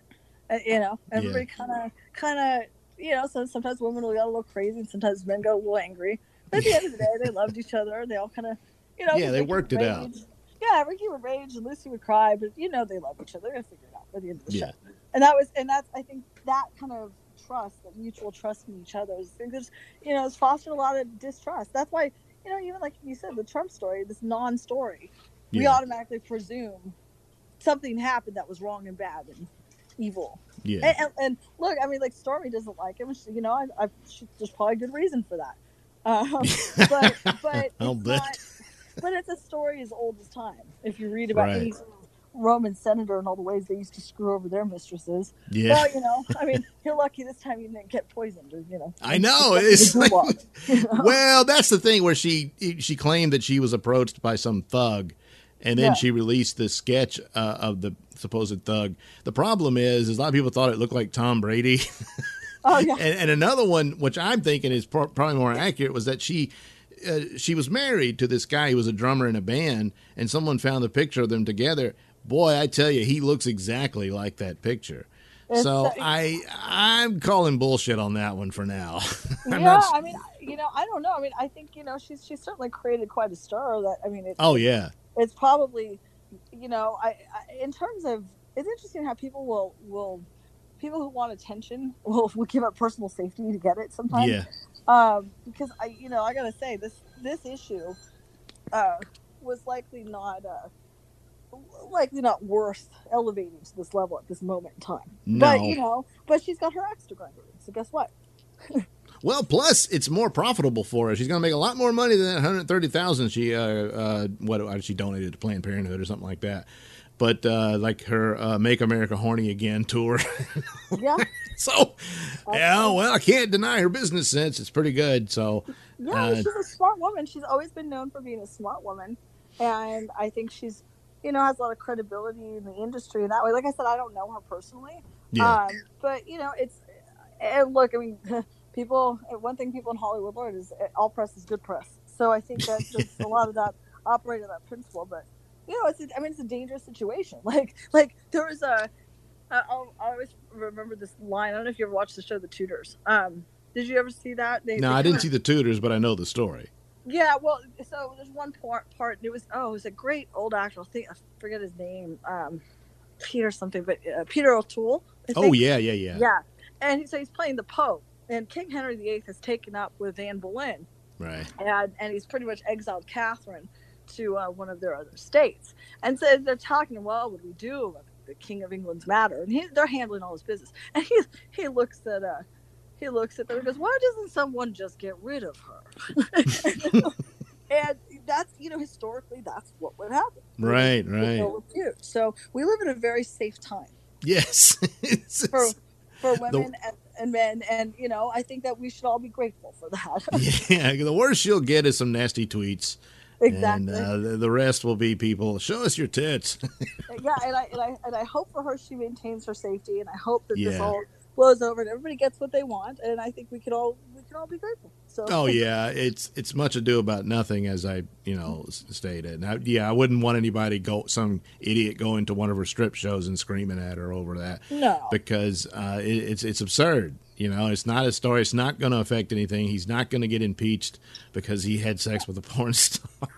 Uh, you know, everybody kind of kind of you know. So sometimes women will get a little crazy, and sometimes men go a little angry. But at the end of the day, they loved each other. And they all kind of, you know, Yeah, they Ricky worked it out. Yeah, Ricky would rage and Lucy would cry, but you know they love each other. They're gonna figure it out by the end of the Yeah. show. And that was, and that's, I think that kind of trust, that mutual trust in each other, is, you know, has fostered a lot of distrust. That's why, you know, even like you said, the Trump story, this non-story, we automatically presume something happened that was wrong and bad and evil. Yeah, And, and, and look, I mean, like Stormy doesn't like him. She, you know, I, I, she, there's probably a good reason for that. Um, but but I'll it's bet. not. But it's a story as old as time. If you read about Right. any Roman senator and all the ways they used to screw over their mistresses, yeah. well, you know, I mean, you're lucky this time you didn't get poisoned, or you know. I know, It's like- you know? well, that's the thing where she she claimed that she was approached by some thug, and then Yeah. she released this sketch uh, of the supposed thug. The problem is, is a lot of people thought it looked like Tom Brady. Oh yeah, and, and another one, which I'm thinking is pro- probably more accurate, was that she uh, she was married to this guy who was a drummer in a band, and someone found the picture of them together. Boy, I tell you, he looks exactly like that picture. It's, so I I'm calling bullshit on that one for now. Yeah. not- I mean, you know, I don't know. I mean, I think you know, she's she's certainly created quite a stir. That I mean, it, oh yeah, it's probably you know I, I in terms of it's interesting how people will will people who want attention will, will give up personal safety to get it sometimes yeah, um because i you know i gotta say this this issue uh was likely not uh likely not worth elevating to this level at this moment in time No. but you know but she's got her ex to grind so guess what Well, plus it's more profitable for her. She's going to make a lot more money than that hundred thirty thousand she uh, uh what uh, she donated to Planned Parenthood or something like that. But uh, like her uh, "Make America Horny Again" tour. yeah so, yeah, well, I can't deny her business sense. It's pretty good. So, Yeah, Uh, she's a smart woman. She's always been known for being a smart woman, and I think she's, you know, has a lot of credibility in the industry. And that way, like I said, I don't know her personally, yeah, um, but you know, it's. And look, I mean, people. One thing people in Hollywood learn is uh, all press is good press. So I think that there's a lot of that operate on that principle. But you know, it's. A, I mean, it's a dangerous situation. Like, like there was a, I'll, I always remember this line. I don't know if you ever watched the show The Tudors. Um, did you ever see that? They, no, they I didn't kinda- see the Tudors, but I know the story. yeah, well, so there's one part. Part it was oh, it was a great old actor. I think I forget his name, um, Peter something, but uh, Peter O'Toole. Oh yeah, yeah, yeah, yeah, and he, so he's playing the Pope, and King Henry VIII has taken up with Anne Boleyn, right. and and he's pretty much exiled Catherine to uh, one of their other states, and so they're talking. Well, what do we do? The King of England's matter, and he, they're handling all his business, and he he looks at uh. He looks at them and goes, "Why doesn't someone just get rid of her?" and that's you know historically that's what would happen Right, right. no so we live in a very safe time Yes. For for women and, and men and you know i think that we should all be grateful for that yeah, the worst you'll get is some nasty tweets. Exactly. And uh, the, rest will be people. Show us your tits. yeah, and I, and I and I hope for her she maintains her safety, and I hope that this all blows over and everybody gets what they want, and I think we can all we can all be grateful. So oh yeah, it's it's much ado about nothing, as I you know stated. And I, yeah, I wouldn't want anybody go some idiot going to one of her strip shows and screaming at her over that. no, because uh, it, it's it's absurd. You know, it's not a story. It's not going to affect anything. He's not going to get impeached because he had sex with a porn star.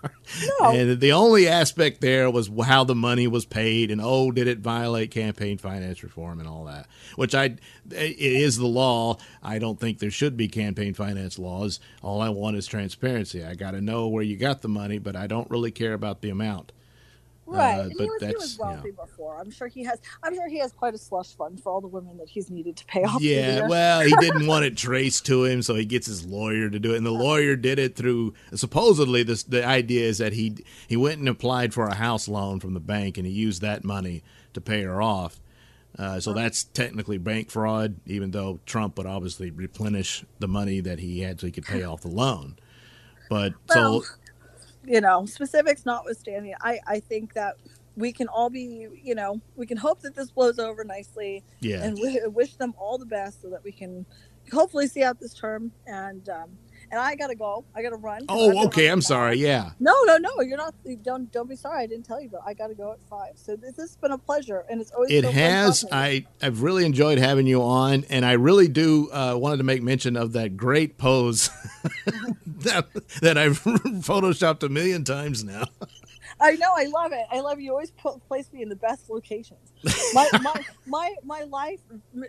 No. And the only aspect there was how the money was paid, and oh, did it violate campaign finance reform and all that? Which I, it is the law. I don't think there should be campaign finance laws. All I want is transparency. I got to know where you got the money, but I don't really care about the amount. Right. uh, and he but was, he that's, was you know. wealthy before. I'm sure he has. I'm sure he has quite a slush fund for all the women that he's needed to pay off. Yeah, well, he didn't want it traced to him, so he gets his lawyer to do it, and the lawyer did it through. Supposedly, this the idea is that he he went and applied for a house loan from the bank, and he used that money to pay her off. Uh, so that's technically bank fraud, even though Trump would obviously replenish the money that he had so he could pay off the loan. But Well, so you know, specifics notwithstanding, I I think that we can all be, you know, we can hope that this blows over nicely, yeah, and we wish them all the best so that we can hopefully see out this term. And um, and I gotta go. I gotta run. oh, okay, I'm sorry. Yeah, No, no, no. You're not. Don't don't be sorry. I didn't tell you, but I got to go at five. So this, this has been a pleasure, and it's always it so has talking to you. i i've really enjoyed having you on and i really do uh, wanted to make mention of that great pose that, that i've photoshopped a million times now I know. I love it. I love you. Always put, place me in the best locations. My my my, my life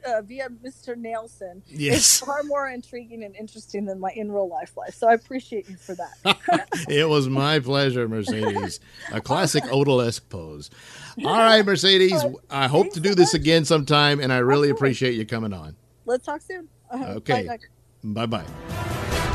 uh, via Mr. Nailsin is far more intriguing and interesting than my in real life life. So I appreciate you for that. it was my pleasure mercedes a classic odalisque pose all right mercedes i hope to do this again sometime and i really Absolutely. appreciate you coming on Let's talk soon. Uh, Okay. bye, Doc.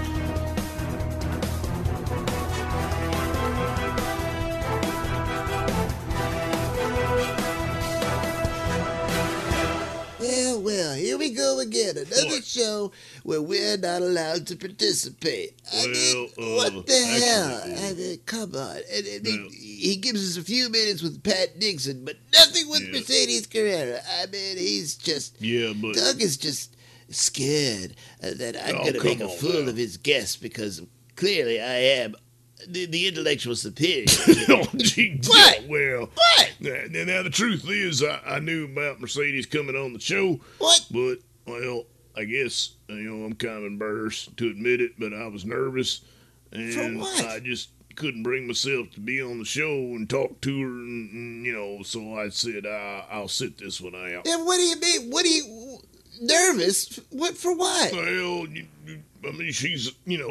We go again. Another What? show where we're not allowed to participate. I mean, uh, what the hell? I mean, come on. And, and he- Well- he gives us a few minutes with Pat Nixon, but nothing with Yeah. Mercedes Carrera. I mean, he's just. Yeah, but Doug is just scared uh, that I'm Oh, going to make a fool now. of his guests because clearly I am the, the intellectual superior. oh, gee, What? Well, what? now, now- the truth is, I, I knew about Mercedes coming on the show, What? but well, I guess you know I'm kind of embarrassed to admit it, but I was nervous, and what? I just couldn't bring myself to be on the show and talk to her, and, and, you know, so I said I, I'll sit this one out. And what do you mean? What do you. Nervous? What for what? Well, you- I mean, she's you know,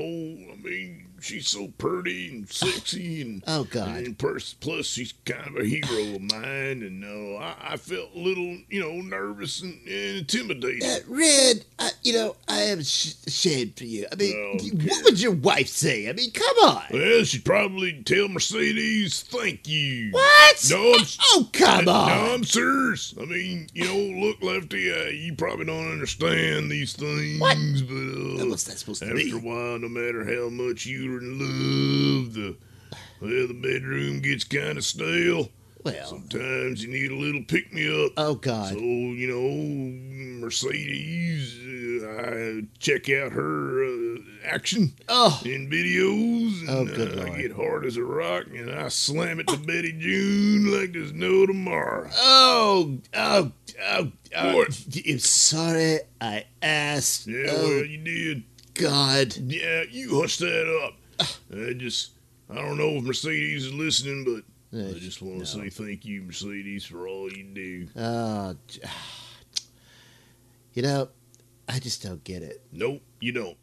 I mean, she's so pretty and sexy and Oh, God. and plus, plus she's kind of a hero of mine, and uh, I, I felt a little you know nervous and, and intimidated. Uh, Red, I, you know, I am sh- ashamed for you. I mean, what would your wife say? I mean, come on. Well, she'd probably tell Mercedes, "Thank you." What? No, I'm, Oh, come no, on. I'm serious. I mean, you know, look, Lefty, uh, you probably don't understand these things, but uh, What's that supposed to After a while, no matter how much you're in love, the well, the bedroom gets kind of stale. Well, Sometimes you need a little pick me up. oh, God! So you know, Mercedes, uh, I check out her uh, action Oh, in videos, and Oh, good uh, I get hard as a rock, and I slam it to Betty June like there's no tomorrow. oh, oh, oh, oh. What? I'm sorry I asked. Yeah, oh, well, you did. God. Yeah, you hush that up. I just, I don't know if Mercedes is listening, but I just want to say thank you, Mercedes, for all you do. Oh, you know, I just don't get it. Nope, you don't.